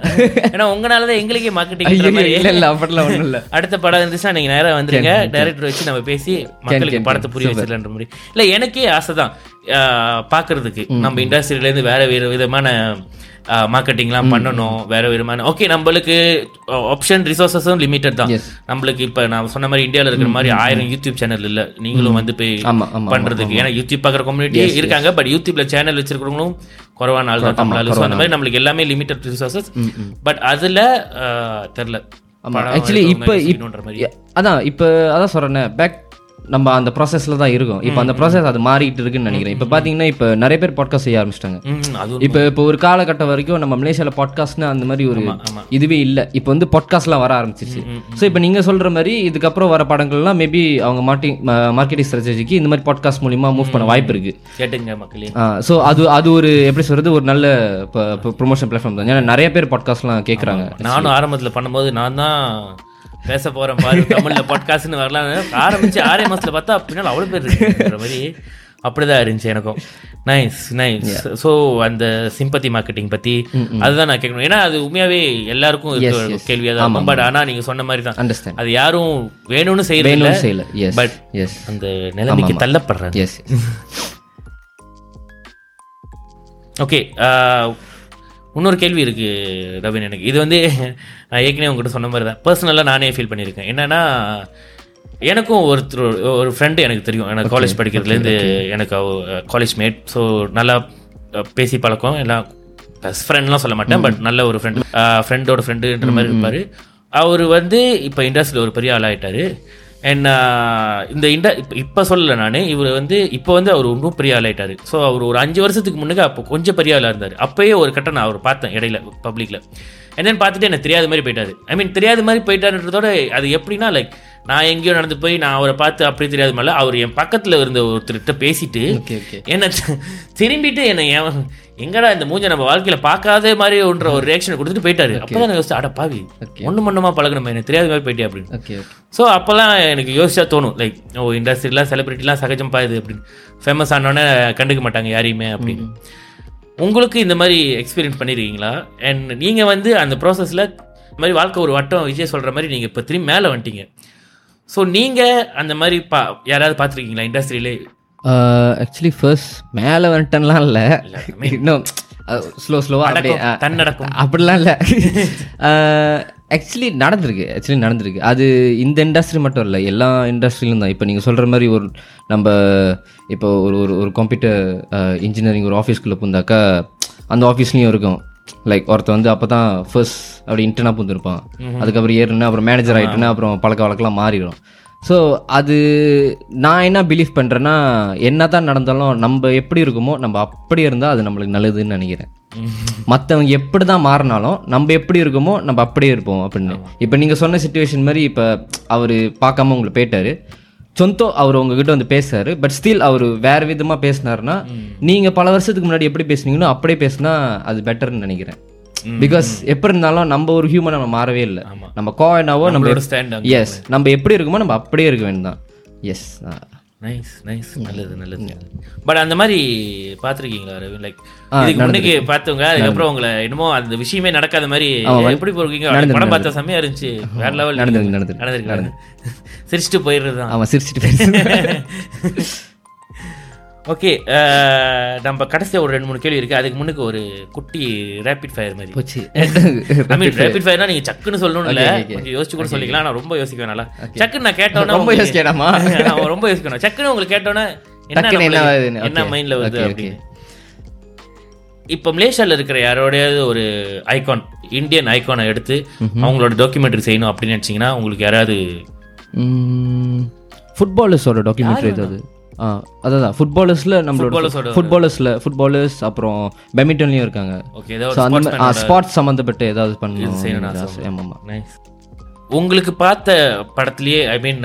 ஏன்னா உங்களால தான் எங்களுக்கே மார்க்கெட்டிங் இல்லை இல்லை அப்படிலாம் ஒன்றும் இல்லை. அடுத்த படம் இருந்துச்சுன்னா நீங்க நேரா வந்துருங்க. டைரக்டர் வச்சு நம்ம பேசி மக்களுக்கு படத்தை புரிய வச்சிடலான்ற மாதிரி. இல்ல எனக்கே ஆசை தான் பாக்குறதுக்கு நம்ம இண்டஸ்ட்ரியில இருந்து வேற வேற விதமான மார்க்கெட்டிங்லாம் பண்ணணும் வேற விதமான ஓகே நம்மளுக்கு ஆப்ஷன் ரிசோர்ஸஸும் லிமிட்டட் தான். நம்மளுக்கு இப்ப நான் சொன்ன மாதிரி இந்தியால இருக்கிற மாதிரி ஆயிரம் யூடியூப் சேனல் இல்ல. நீங்களும் வந்து போய் பண்றதுக்கு. ஏன்னா யூடியூப் பாக்குற கம்யூனிட்டி இருக்காங்க பட் யூடியூப்ல சேனல் வச்சிருக்கிறவங்களும் குறைவான ஆள் தான் தமிழ் ஸோ அந்த மாதிரி நம்மளுக்கு எல்லாமே லிமிட்டட் ரிசோர்சஸ் பட் அதுல படம் ஆக்சுவலி இப்போ அதான் இப்போ அதான் சொல்கிறேன் பேக் நம்ம அந்த ப்ராசஸில் தான் இருக்கோம். இப்போ அந்த ப்ராசஸ் அது மாறிட்டு இருக்குன்னு நினைக்கிறேன். இப்போ பார்த்தீங்கன்னா இப்போ நிறைய பேர் பாட்காஸ்ட் செய்ய ஆரம்பிச்சிட்டாங்க. இப்போ இப்போ ஒரு காலகட்டம் வரைக்கும் நம்ம மலேசியாவில் பாட்காஸ்ட்னு அந்த மாதிரி ஒரு. இதுவே இல்லை. இப்போ வந்து பாட்காஸ்ட்லாம் வர ஆரம்பிச்சிருச்சு. ஸோ இப்போ நீங்கள் சொல்கிற மாதிரி இதுக்கப்புறம் வர படங்கள்லாம் மேபி அவங்க மார்ட்டிங் மார்க்கெட்டிங் ஸ்ட்ராட்டஜிக்கு இந்த மாதிரி பாட்காஸ்ட் மூலிமா மூவ் பண்ண வாய்ப்பு இருக்குது கேட்டுங்க மக்களே. ஸோ அது அது ஒரு எப்படி சொல்கிறது ஒரு நல்ல ப்ரொமோஷன் பிளாட்ஃபார்ம் தான். ஏன்னா நிறைய பேர் பாட்காஸ்ட்லாம் கேட்குறாங்க நானும் ஆரம்பத்துல பண்ணும்போது நான் தான் பேச போறேன் பாரு தமிழ்ல பாட்காஸ்ட்னு வரலாம் ஆரம்பிச்சு ஆறே மாசத்துல பார்த்தா பின்னால் அவ்வளவு பேர் இருக்குன்ற மாதிரி அப்படிதான் இருந்துச்சு எனக்கும். நைஸ் நைஸ் ஸோ அந்த சிம்பத்தி மார்க்கெட்டிங் பத்தி அதுதான் நான் கேட்கணும். ஏன்னா அது உண்மையாவே எல்லாருக்கும் இருக்க தான் இருக்கும். பட் ஆனா நீங்க சொன்ன மாதிரி தான். அண்டர்ஸ்டாண்ட் அது யாரும் வேணும்னு செய்யல. But- எஸ் அந்த நிலைமைக்கு தள்ளப்படுறாங்க எஸ் ஓகே இன்னொரு கேள்வி இருக்கு ரவின் எனக்கு. இது வந்து நான் ஏற்கனவே உங்ககிட்ட சொன்ன மாதிரி தான். பர்சனலாக நானே ஃபீல் பண்ணியிருக்கேன். என்னன்னா எனக்கும் ஒருத்தர் ஒரு ஃப்ரெண்டு எனக்கு தெரியும். எனக்கு காலேஜ் படிக்கிறதுலேருந்து எனக்கு காலேஜ் மேட் ஸோ நல்லா பேசி பழக்கம். எல்லாம் பெஸ்ட் ஃப்ரெண்ட்லாம் சொல்ல மாட்டேன் பட் நல்ல ஒரு ஃப்ரெண்டு ஃப்ரெண்டோட ஃப்ரெண்டுன்ற மாதிரி இருப்பார். அவர் வந்து இப்போ இண்டஸ்ட்ரியில் ஒரு பெரிய ஆளாயிட்டாரு. அண்ட் uh, இந்த இண்ட இப்போ இப்போ சொல்லலை நான் இவர் வந்து இப்போ வந்து அவர் ஒன்றும் பெரிய ஆகிட்டார் ஸோ அவர் ஒரு அஞ்சு வருஷத்துக்கு முன்னுக்கு அப்போ கொஞ்சம் பெரிய ஆளாக இருந்தார். அப்போயே ஒரு கட்டம் நான் அவர் பார்த்தேன் இடையில பப்ளிக்கில் என்னென்னு பார்த்துட்டு எனக்கு தெரியாத மாதிரி போயிட்டாரு. ஐ மீன் தெரியாத மாதிரி போயிட்டாருன்றதோட அது எப்படின்னா லைக் நான் எங்கேயோ நடந்து போய் நான் அவரை பார்த்து அப்படி தெரியாத மாதிரி அவர் என் பக்கத்தில் இருந்த ஒருத்தர்கிட்ட பேசிட்டு என்ன திரும்பிட்டு என்ன எங்கடா இந்த மூஞ்ச நம்ம வாழ்க்கையில பார்க்காத மாதிரி ஒன்ற ஒரு ரியாக்ஷன் கொடுத்துட்டு போயிட்டாரு. அப்பதான் நான் யோசிச்சு அட பாவி. ஒண்ணு மண்ணுமா பழகணுமே எனக்கு தெரியாத மாதிரி போயிட்டே அப்படின்னு. ஸோ அப்போல்லாம் எனக்கு யோசிச்சா தோணும் லைக் ஓ இண்டஸ்ட்ரிலாம் செலிபிரிட்டிலாம் சகஜம்பா இது அப்படின்னு. ஃபேமஸ் ஆனோடனே கண்டுக்க மாட்டாங்க யாரையுமே அப்படின்னு. உங்களுக்கு இந்த மாதிரி எக்ஸ்பீரியன்ஸ் பண்ணியிருக்கீங்களா அண்ட் நீங்கள் வந்து அந்த ப்ராசஸில் இந்த மாதிரி வாழ்க்கை ஒரு வட்டம் விஜய் சொல்கிற மாதிரி நீங்கள் இப்போ திரும்பி மேலே வந்துட்டீங்க. ஸோ நீங்கள் அந்த மாதிரி பா யாராவது பார்த்துருக்கீங்களா இண்டஸ்ட்ரியிலே ஆக்சுவலி ஃபர்ஸ்ட் மேலே வந்துட்டேன்லாம் இல்லை. இன்னும் ஸ்லோ ஸ்லோவாக அப்படியே அஹ், தன்னடக்கம். அப்படிலாம் இல்லை. ஆக்சுவலி நடந்திருக்கு. ஆக்சுவலி நடந்திருக்கு. அது இந்த இண்டஸ்ட்ரி மட்டும் இல்லை. எல்லா இண்டஸ்ட்ரியிலும் தான். இப்போ நீங்கள் சொல்கிற மாதிரி ஒரு நம்ம இப்போ ஒரு ஒரு ஒரு கம்ப்யூட்டர் இன்ஜினியரிங் ஒரு ஆஃபீஸ்க்குள்ளே பூந்தாக்கா அந்த ஆஃபீஸ்லேயும் இருக்கும். லைக் ஒருத்தன் வந்து அப்போ தான் ஃபர்ஸ்ட் அப்படி இன்டர்னாக பூந்துருப்பான் அதுக்கப்புறம் ஏறுனா அப்புறம் மேனேஜர் ஆகிட்டுனா அப்புறம் பழக்க வழக்கெல்லாம் மாறிடும். ஸோ அது நான் என்ன பிலீவ் பண்ணுறேன்னா என்ன தான் நடந்தாலும் நம்ம எப்படி இருக்குமோ நம்ம அப்படி இருந்தால் அது நம்மளுக்கு நல்லதுன்னு நினைக்கிறேன். மற்றவங்க எப்படி தான் மாறினாலும் நம்ம எப்படி இருக்கோமோ நம்ம அப்படியே இருப்போம் அப்படின்னு. இப்போ நீங்கள் சொன்ன சுச்சுவேஷன் மாதிரி இப்போ அவர் பார்க்காம உங்களை போயிட்டாரு. சொந்தோ அவர் உங்ககிட்ட வந்து பேசுறாரு. பட் ஸ்டில் அவர் வேற விதமா பேசினாருன்னா நீங்க பல வருஷத்துக்கு முன்னாடி எப்படி பேசுனீங்களோ அப்படியே பேசினா அது பெட்டர்னு நினைக்கிறேன். பிகாஸ் எப்படி இருந்தாலும் நம்ம ஒரு ஹியூமன் நம்ம மாறவே இல்லை. நம்ம கோவனாவோ நம்ம நம்மளோட எஸ் நம்ம எப்படி இருக்குமோ நம்ம அப்படியே இருக்க வேண்டியதான் எஸ் நைஸ் நைஸ் நல்லது நல்லது. பட் அந்த மாதிரி பார்த்துருக்கீங்களா ரவி லைக் இதுக்கு முன்னுக்கு பார்த்தவங்க அதுக்கப்புறம் உங்களை என்னமோ அந்த விஷயமே நடக்காத மாதிரி எப்படி போறீங்க? படம் பார்த்த செம்மையா இருந்துச்சு. வேற லெவல் நடந்திருக்கு, நடந்திருக்கு. நடந்திருக்கு சிரிச்சுட்டு போயிடுறது தான். அவன் சிரிச்சிட்டு பேசு ஓகே நம்ம கடைசியா ஒரு ரெண்டு மூணு கேள்வி இருக்கு. அதுக்கு முன்னுக்கு ஒரு குட்டி ரேபிட் ஃபயர் மாதிரி. போச்சு. ஐ மீன் ரேபிட் ஃபயர்னா நீங்க சக்குன்னு சொல்லணும் இல்ல. கொஞ்சம் யோசிச்சு கூட சொல்லிக்கலாம். நான் ரொம்ப யோசிக்க வேணால சக்குன்னு நான் கேட்டோன்னே ரொம்ப யோசிக்கலாமா? நான் ரொம்ப யோசிக்கணும். சக்குன்னு உங்களுக்கு கேட்டோன்னே என்ன என்ன. மைண்ட்ல வருது அப்படின்னு. இப்போ மலேசியால இருக்கிற யாரோடையாவது ஒரு ஐகான் இந்தியன் ஐகானை எடுத்து அவங்களோட டாக்குமெண்ட்ரி செய்யணும் அப்படின்னு நினைச்சீங்கன்னா உங்களுக்கு யாராவது ஃபுட்பாலர்ஸோட டாக்குமெண்ட்ரி ஏதாவது? அதான் ஃபுட்பாலர்ஸில் நம்மளோட ஃபுட்பாலர்ஸில் ஃபுட்பாலர்ஸ் அப்புறம் பேட்மிண்டன்லையும் இருக்காங்க. ஓகே ஸ்பார்ட்ஸ் சம்மந்தப்பட்டு ஏதாவது பண்ணணும் உங்களுக்கு பார்த்த படத்துலயே ஐ மீன்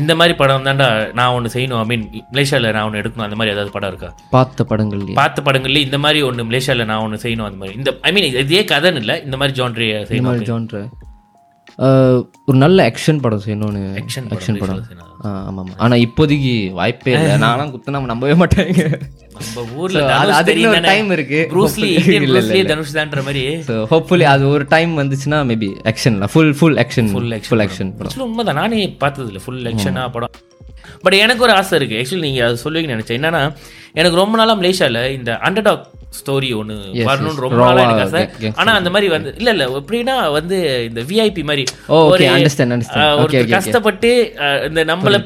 இந்த மாதிரி படம் தான்டா நான் ஒன்று செய்யணும். ஐ மீன் மலேசியாவில் நான் ஒன்று எடுக்கணும். அந்த மாதிரி ஏதாவது படம் இருக்கா? பார்த்த படங்கள்லேயே. பார்த்த படங்கள்ல இந்த மாதிரி ஒன்று மலேசியாவில் நான் ஒன்று செய்யணும். அந்த மாதிரி. இந்த ஐ மீன் இதே கதைன்னு இல்லை. இந்த மாதிரி ஜான்ட்ரியை செய்யணும். ஜான்ட்ரு ஒரு நல்ல ஆக்ஷன் படம் செய்யணும்னு Action ஆக்ஷன் படம். ஆமாம் ஆமாம். ஆனால் இப்போதைக்கு வாய்ப்பே இல்லை. குத்து நம்ம நம்பவே மாட்டேங்க. நம்ம ஊர்ல அதுக்கு time இருக்கு. ப்ரூஸ்லி இல்ல. தனுஷ் தான்ற மாதிரி. ஸோ ஹோப்ஃபுல்லி அது ஒரு டைம் வந்துச்சுன்னா maybe ஆக்ஷன்ல full full action full full action படம். உண்மைதான். நானே பார்த்தது இல்லை ஃபுல் ஆக்ஷனா படம். பட் எனக்கு ஒரு ஆசை இருக்கு. ஆக்சுவலி நீங்க அது சொல்லுவீங்கன்னு நினைச்சேன். என்னன்னா எனக்கு ரொம்ப நாளா மலேசியால இந்த அண்டர்டாக் ஸ்டோரி ஒன்று வரணும்னு. ரொம்ப நாளா Raw எனக்கு ஆசை. ga- gangster. ஆனா அந்த மாதிரி வந்து இல்ல இல்ல எப்படின்னா வந்து இந்த விஐபி மாதிரி ஓ ஒரு ஓகே கஷ்டப்பட்டு இந்த நம்மள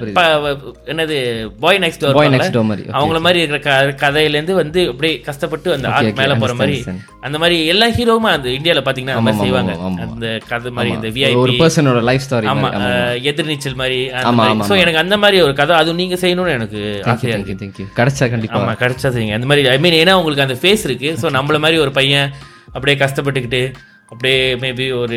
என்னது boy next door boy next door மாதிரி. அவங்கள மாதிரி இருக்கிற க- கதையில இருந்து வந்து அப்படியே கஷ்டப்பட்டு அந்த okay, மேல போற மாதிரி அந்த மாதிரி எல்லா ஹீரோவும் அந்த இந்தியால பாத்தீங்கன்னா அந்த மாதிரி செய்வாங்க. அந்த கதை மாதிரி இந்த ஒரு விஐபி பர்சனோட லைஃப் ஸ்டோரி ஆமா அஹ், எதிர்நீச்சல் மாதிரி ஸோ எனக்கு அந்த மாதிரி ஒரு கதை அது நீங்க செய்யணும்னு எனக்கு ஆசையா இருக்கு. தேங்க்யூ தேங்க்யூ கிடைச்சா கண்டிப்பா. ஆமா கிடைச்சா செய்யுங்க. அந்த மாதிரி ஐ மீன் ஏன்னா உங்களுக்கு அந்த ஃபேஸ் இருக்கு. ஸோ நம்மள மாதிரி ஒரு பையன் அப்படியே கஷ்டப்பட்டுக்கிட்டு அப்படியே மேபி ஒரு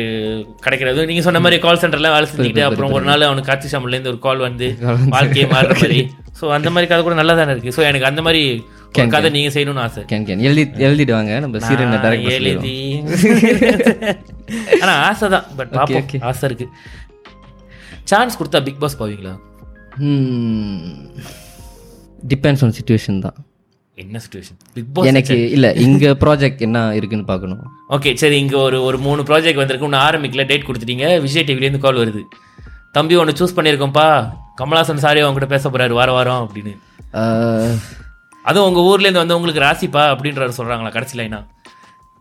கிடைக்கிறது. நீங்க சொன்ன மாதிரி கால் சென்டர்ல வேலை செஞ்சுக்கிட்டு அப்புறம் ஒரு நாள் அவனுக்கு காட்சி சாமல்ல இருந்து ஒரு கால் வந்து வாழ்க்கையை மாறுற மாதிரி. ஸோ அந்த மாதிரி கதை கூட நல்லா தானே இருக்கு. ஸோ எனக்கு அந்த மாதிரி கதை நீங்க செய்யணும்னு ஆசை. கேன் கேன் எழுதி எழுதிட்டு வாங்க. நம்ம சீரியல் டேரக்ட் எழுதி. ஆனா ஆசை தான். பட் பாப்போம். ஆசை இருக்கு. சான்ஸ் கொடுத்தா பிக் பாஸ் போவீங்களா? டிபெண்ட்ஸ் ஆன் சுச்சுவேஷன் தான். என்ன சுச்சுவேஷன் பிக் பாஸ் எனக்கு இல்ல இங்க ப்ராஜெக்ட் என்ன இருக்குன்னு பார்க்கணும். ஓகே சரி இங்க ஒரு ஒரு மூணு ப்ராஜெக்ட் வந்திருக்கு. ஒன்று ஆரம்பிக்கல டேட் கொடுத்துட்டீங்க. விஜய் டிவிலேருந்து கால் வருது. தம்பி ஒன்று சூஸ் பண்ணியிருக்கோம்ப்பா. கமலாசன் சாரி அவங்ககிட்ட பேச போறாரு வார வாரம் அப்படின்னு. அதுவும் உங்க ஊர்ல இருந்து வந்து உங்களுக்கு ராசிப்பா அப்படின்றாரு சொல்றாங்களா கடைசி லைனா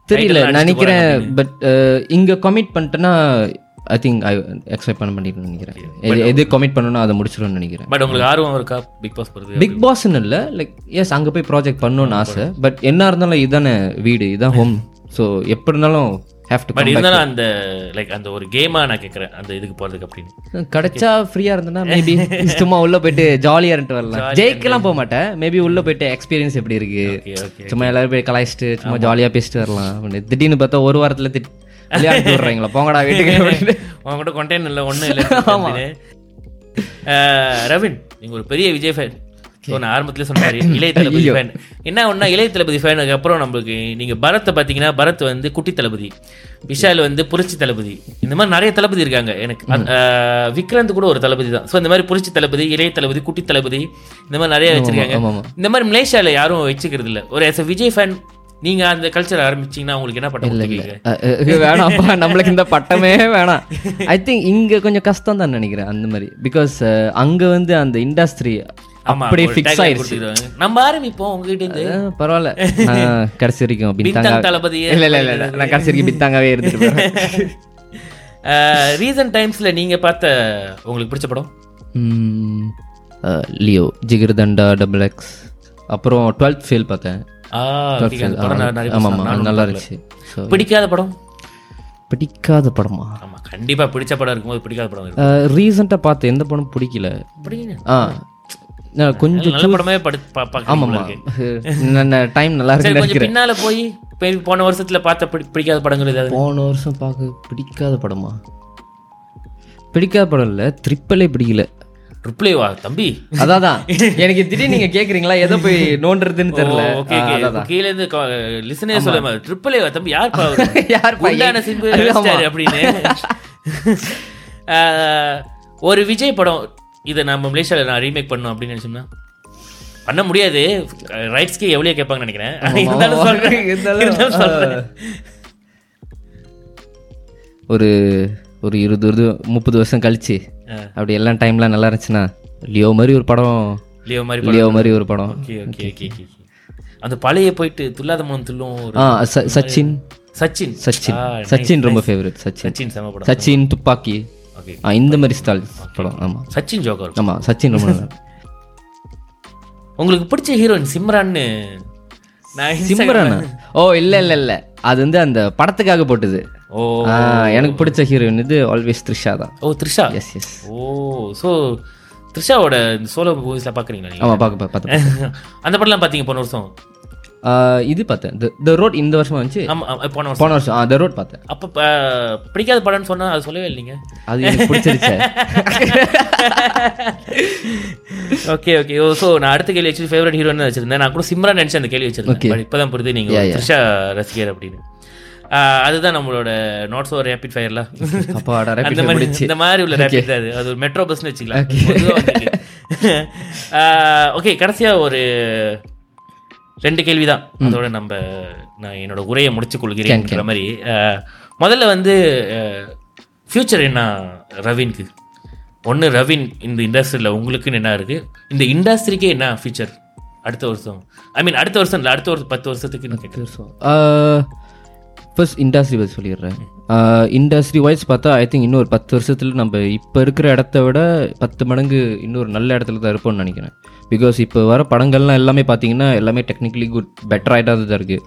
தெரியல நினைக்கிறேன் பட் இங்க கமிட் பண்ணிட்டேன்னா ஐ திங்க் ஐ எக்ஸ்பெக்ட் பண்ண மாட்டேன்னு நினைக்கிறேன். எது- எது கமிட் பண்ணணும் அதை முடிச்சிடும்னு நினைக்கிறேன். பட் உங்களுக்கு ஆர்வம் இருக்கா? பிக் பாஸ் போறது? பிக் பாஸ்ன்னு இல்லை லைக் எஸ் அங்கே போய் ப்ராஜெக்ட் பண்ணணும்னு ஆசை. பட். என்ன இருந்தாலும் இதுதானே வீடு இதுதான் ஹோம் ஸோ எப்படி இருந்தாலும் ஹேவ் டு பட் இருந்தாலும் அந்த லைக் அந்த ஒரு கேமா நான் கேட்கறேன் அந்த இதுக்கு போறதுக்கு அப்படின்னு. கிடைச்சா ஃப்ரீயா இருந்தேன்னா மேபி சும்மா உள்ள போயிட்டு ஜாலியா இருந்துட்டு வரலாம். ஜெயிக்கலாம் போக மாட்டேன் மேபி உள்ள போயிட்டு எக்ஸ்பீரியன்ஸ் எப்படி இருக்கு? சும்மா எல்லாரும் போய் கலாய்ச்சிட்டு சும்மா ஜாலியா பேசிட்டு வரலாம். அப்படின்னு. திடீர்னு பார்த்தா ஒரு வாரத்துல திட் விளையாட்டு விடுறாங்களா? போங்கடா வீட்டுக்கு அப்படின்னு. உங்க கூட கொண்டேன் இல்லை ஒன்றும் இல்லை. ரவின் நீங்க ஒரு பெரிய விஜய் ஃபேன் நான் ஆரம்பத்துல சொன்ன மாதிரி இளைய தளபதி ஃபேன் என்ன ஒன்றா இளைய தளபதி ஃபேனுக்கு அப்புறம் நம்மளுக்கு நீங்க பரத்தை பார்த்தீங்கன்னா பரத் வந்து குட்டி தளபதி. விஷால் வந்து புரட்சி தளபதி. இந்த மாதிரி நிறைய தளபதி இருக்காங்க எனக்கு. விக்ராந்த் கூட ஒரு தளபதி தான். ஸோ இந்த மாதிரி புரட்சி தளபதி இளைய தளபதி குட்டி தளபதி இந்த மாதிரி நிறைய வச்சிருக்காங்க. இந்த மாதிரி மலேசியால யாரும் வச்சுக்கிறது இல்ல. ஒரு விஜய் ஃபேன் நீங்க அந்த கல்ச்சர் ஆரம்பிச்சீங்கன்னா உங்களுக்கு என்ன பட்டம் அஹ், வேணாம்ப்பா நம்மளுக்கு இந்த பட்டமே வேணாம். ஐ திங்க் இங்க கொஞ்சம் கஷ்டம் தான் நினைக்கிறேன் அந்த மாதிரி. பிகாஸ் அங்க வந்து அந்த இண்டஸ்ட்ரி அப்படியே ஃபிக்ஸ் கொடுத்துருக்காங்க. நம்ம ஆரம்பிப்போம் உங்ககிட்ட இருந்து. பரவாயில்ல. கடைசி வரைக்கும் பித்தாங்க தளபதியே இல்ல இல்ல இல்ல இல்ல, நான் கடைசி வரைக்கும் பித்தாங்கவே இருந்துட்டு ரீசன்ட் டைம்ஸ்ல நீங்க பார்த்த உங்களுக்கு பிடிச்ச படம்? லியோ ஜிகிர்தண்டா டபுள் எக்ஸ் அப்புறம் டுவெல்த் ஃபெயில் பார்த்தேன். ஆமாம். ஆமாம் நல்லா. இருந்துச்சு பிடிக்காத படம்? பிடிக்காத படமா? ஆமா கண்டிப்பா பிடிச்ச படம் இருக்கும்போது பிடிக்காத படம் ரீசெண்டாக பார்த்த எந்த படம் பிடிக்கல. ஆ நான் கொஞ்சம் நல்ல படமே படி பா- பார்க்கறீங்க ஆமாம் போல இருக்கு. ஆமாம் டைம் நல்லா சரி இருக்குன்னு கொஞ்சம் பின்னால போய் போன வருஷத்துல பார்த்த பிடி- பிடிக்காத படங்கள் ஏதாவது? போன வருஷம் பார்க்க பிடிக்காத படமா? பிடிக்காத படம் இல்லை ட்ரிப்பிளே பிடிக்கல. ரிப்ளை வா தம்பி? அதான் எனக்கு திடீர்னு நீங்க கேக்குறீங்களா? எதை போய் நோண்டுறதுன்னு தெரியல. கீழ இருந்து லிசனே சொல்ல ட்ரிபிள் ஏ தம்பி? யார்? யார்? குண்டான சிம்பு அப்படின்னு. ஒரு விஜய் படம். இதை நம்ம மலேசியால நான் ரீமேக் பண்ணணும் அப்படின்னு நினைச்சோம்னா பண்ண முடியாது. ரைட்ஸ்க்கு எவ்வளோ கேட்பாங்கன்னு நினைக்கிறேன். இருந்தாலும் சொல்றேன். இருந்தாலும், சொல்றேன். ஒரு ஒரு இருபது இருபது முப்பது வருஷம் கழிச்சு. அப்படி எல்லாம் டைம்லாம் நல்லா இருந்துச்சுன்னா லியோ மாதிரி ஒரு படம் லியோ மாதிரி லியோ மாதிரி ஒரு படம். அந்த பழைய போயிட்டு துல்லாத மனம் துள்ளும் சச்சின். சச்சின். சச்சின். சச்சின் ரொம்ப ஃபேவரட் சச்சின். சச்சின் செம படம். சச்சின் துப்பாக்கி. இந்த மாதிரி ஸ்டால் படம் ஆமா. சச்சின் ஜோக்கர். ஆமா சச்சின் ரொம்ப நல்லா. உங்களுக்கு பிடிச்ச ஹீரோயின் சிம்ரான்னு? நான் சிம்ரனா? ஓ இல்ல இல்ல இல்ல. அது வந்து அந்த படத்துக்காக போட்டது. ஓ. எனக்கு பிடிச்ச ஹீரோயின் இது ஆல்வேஸ் த்ரிஷா தான். Oh Trisha? Yes yes oh so த்ரிஷாவோட இந்த சோலோ மூவிஸ்லாம் பார்க்குறீங்களா நீங்கள் ஆமாம் பார்க்க பார்த்தேன் அந்த படம்லாம் பார்த்தீங்க போன வருஷம்? இது பார்த்தேன். த ரோட் இந்த வருஷம் வந்துச்சு? போன வருஷம். போன வருஷம். த ரோட் பார்த்தேன். அப்போ பிடிக்காத படம்னு சொன்னால் அது சொல்லவே இல்லைங்க அது எனக்கு பிடிச்சிருச்சு. ஓகே ஓகே ஓ ஸோ நான் அடுத்த கேள்வி ஆக்சுவலி ஃபேவரட் ஹீரோன்னு வச்சிருந்தேன். நான் கூட சிம்ரன் நினச்சி அந்த கேள்வி வச்சிருந்தேன். இப்போ தான் புரியுது நீங்கள் த்ரிஷா ரசிகர் அப்படின்னு. அதுதான் நம்மளோட நாட்ஸ் ஒரு ரேபிட் ஃபயர்லாம் அப்பாடா அந்த மாதிரி இந்த மாதிரி உள்ள ரேபிட் அது. அது ஒரு மெட்ரோ பஸ்னு வச்சுக்கலாம். ஓகே கடைசியா ஒரு ரெண்டு கேள்வி தான் அதோட நம்ம நான் என்னோட உரையை முடிச்சு கொள்கிறேன்ற மாதிரி. முதல்ல வந்து ஃப்யூச்சர் என்ன ரவின்க்கு? ஒன்று ரவின் இந்த இண்டஸ்ட்ரியில் உங்களுக்குன்னு என்ன இருக்குது இந்த இண்டஸ்ட்ரிக்கே என்ன ஃபியூச்சர் அடுத்த வருஷம். ஐ மீன் அடுத்த வருஷம் இல்லை அடுத்த ஒரு பத்து வருஷத்துக்கு நான் கேட்குறேன் ஃபர்ஸ்ட் இண்டஸ்ட்ரி பற்றி சொல்லிடுறேன். இண்டஸ்ட்ரி வைஸ் பார்த்தா ஐ திங்க் இன்னொரு பத்து வருஷத்தில் நம்ம இப்போ இருக்கிற இடத்த விட பத்து மடங்கு இன்னொரு நல்ல இடத்துல தான் இருப்போம்னு நினைக்கிறேன். பிகாஸ் இப்போ வர படங்கள்லாம் எல்லாமே பார்த்தீங்கன்னா எல்லாமே டெக்னிக்கலி குட் பெட்டர் ஆகிட்டா தான் இருக்குது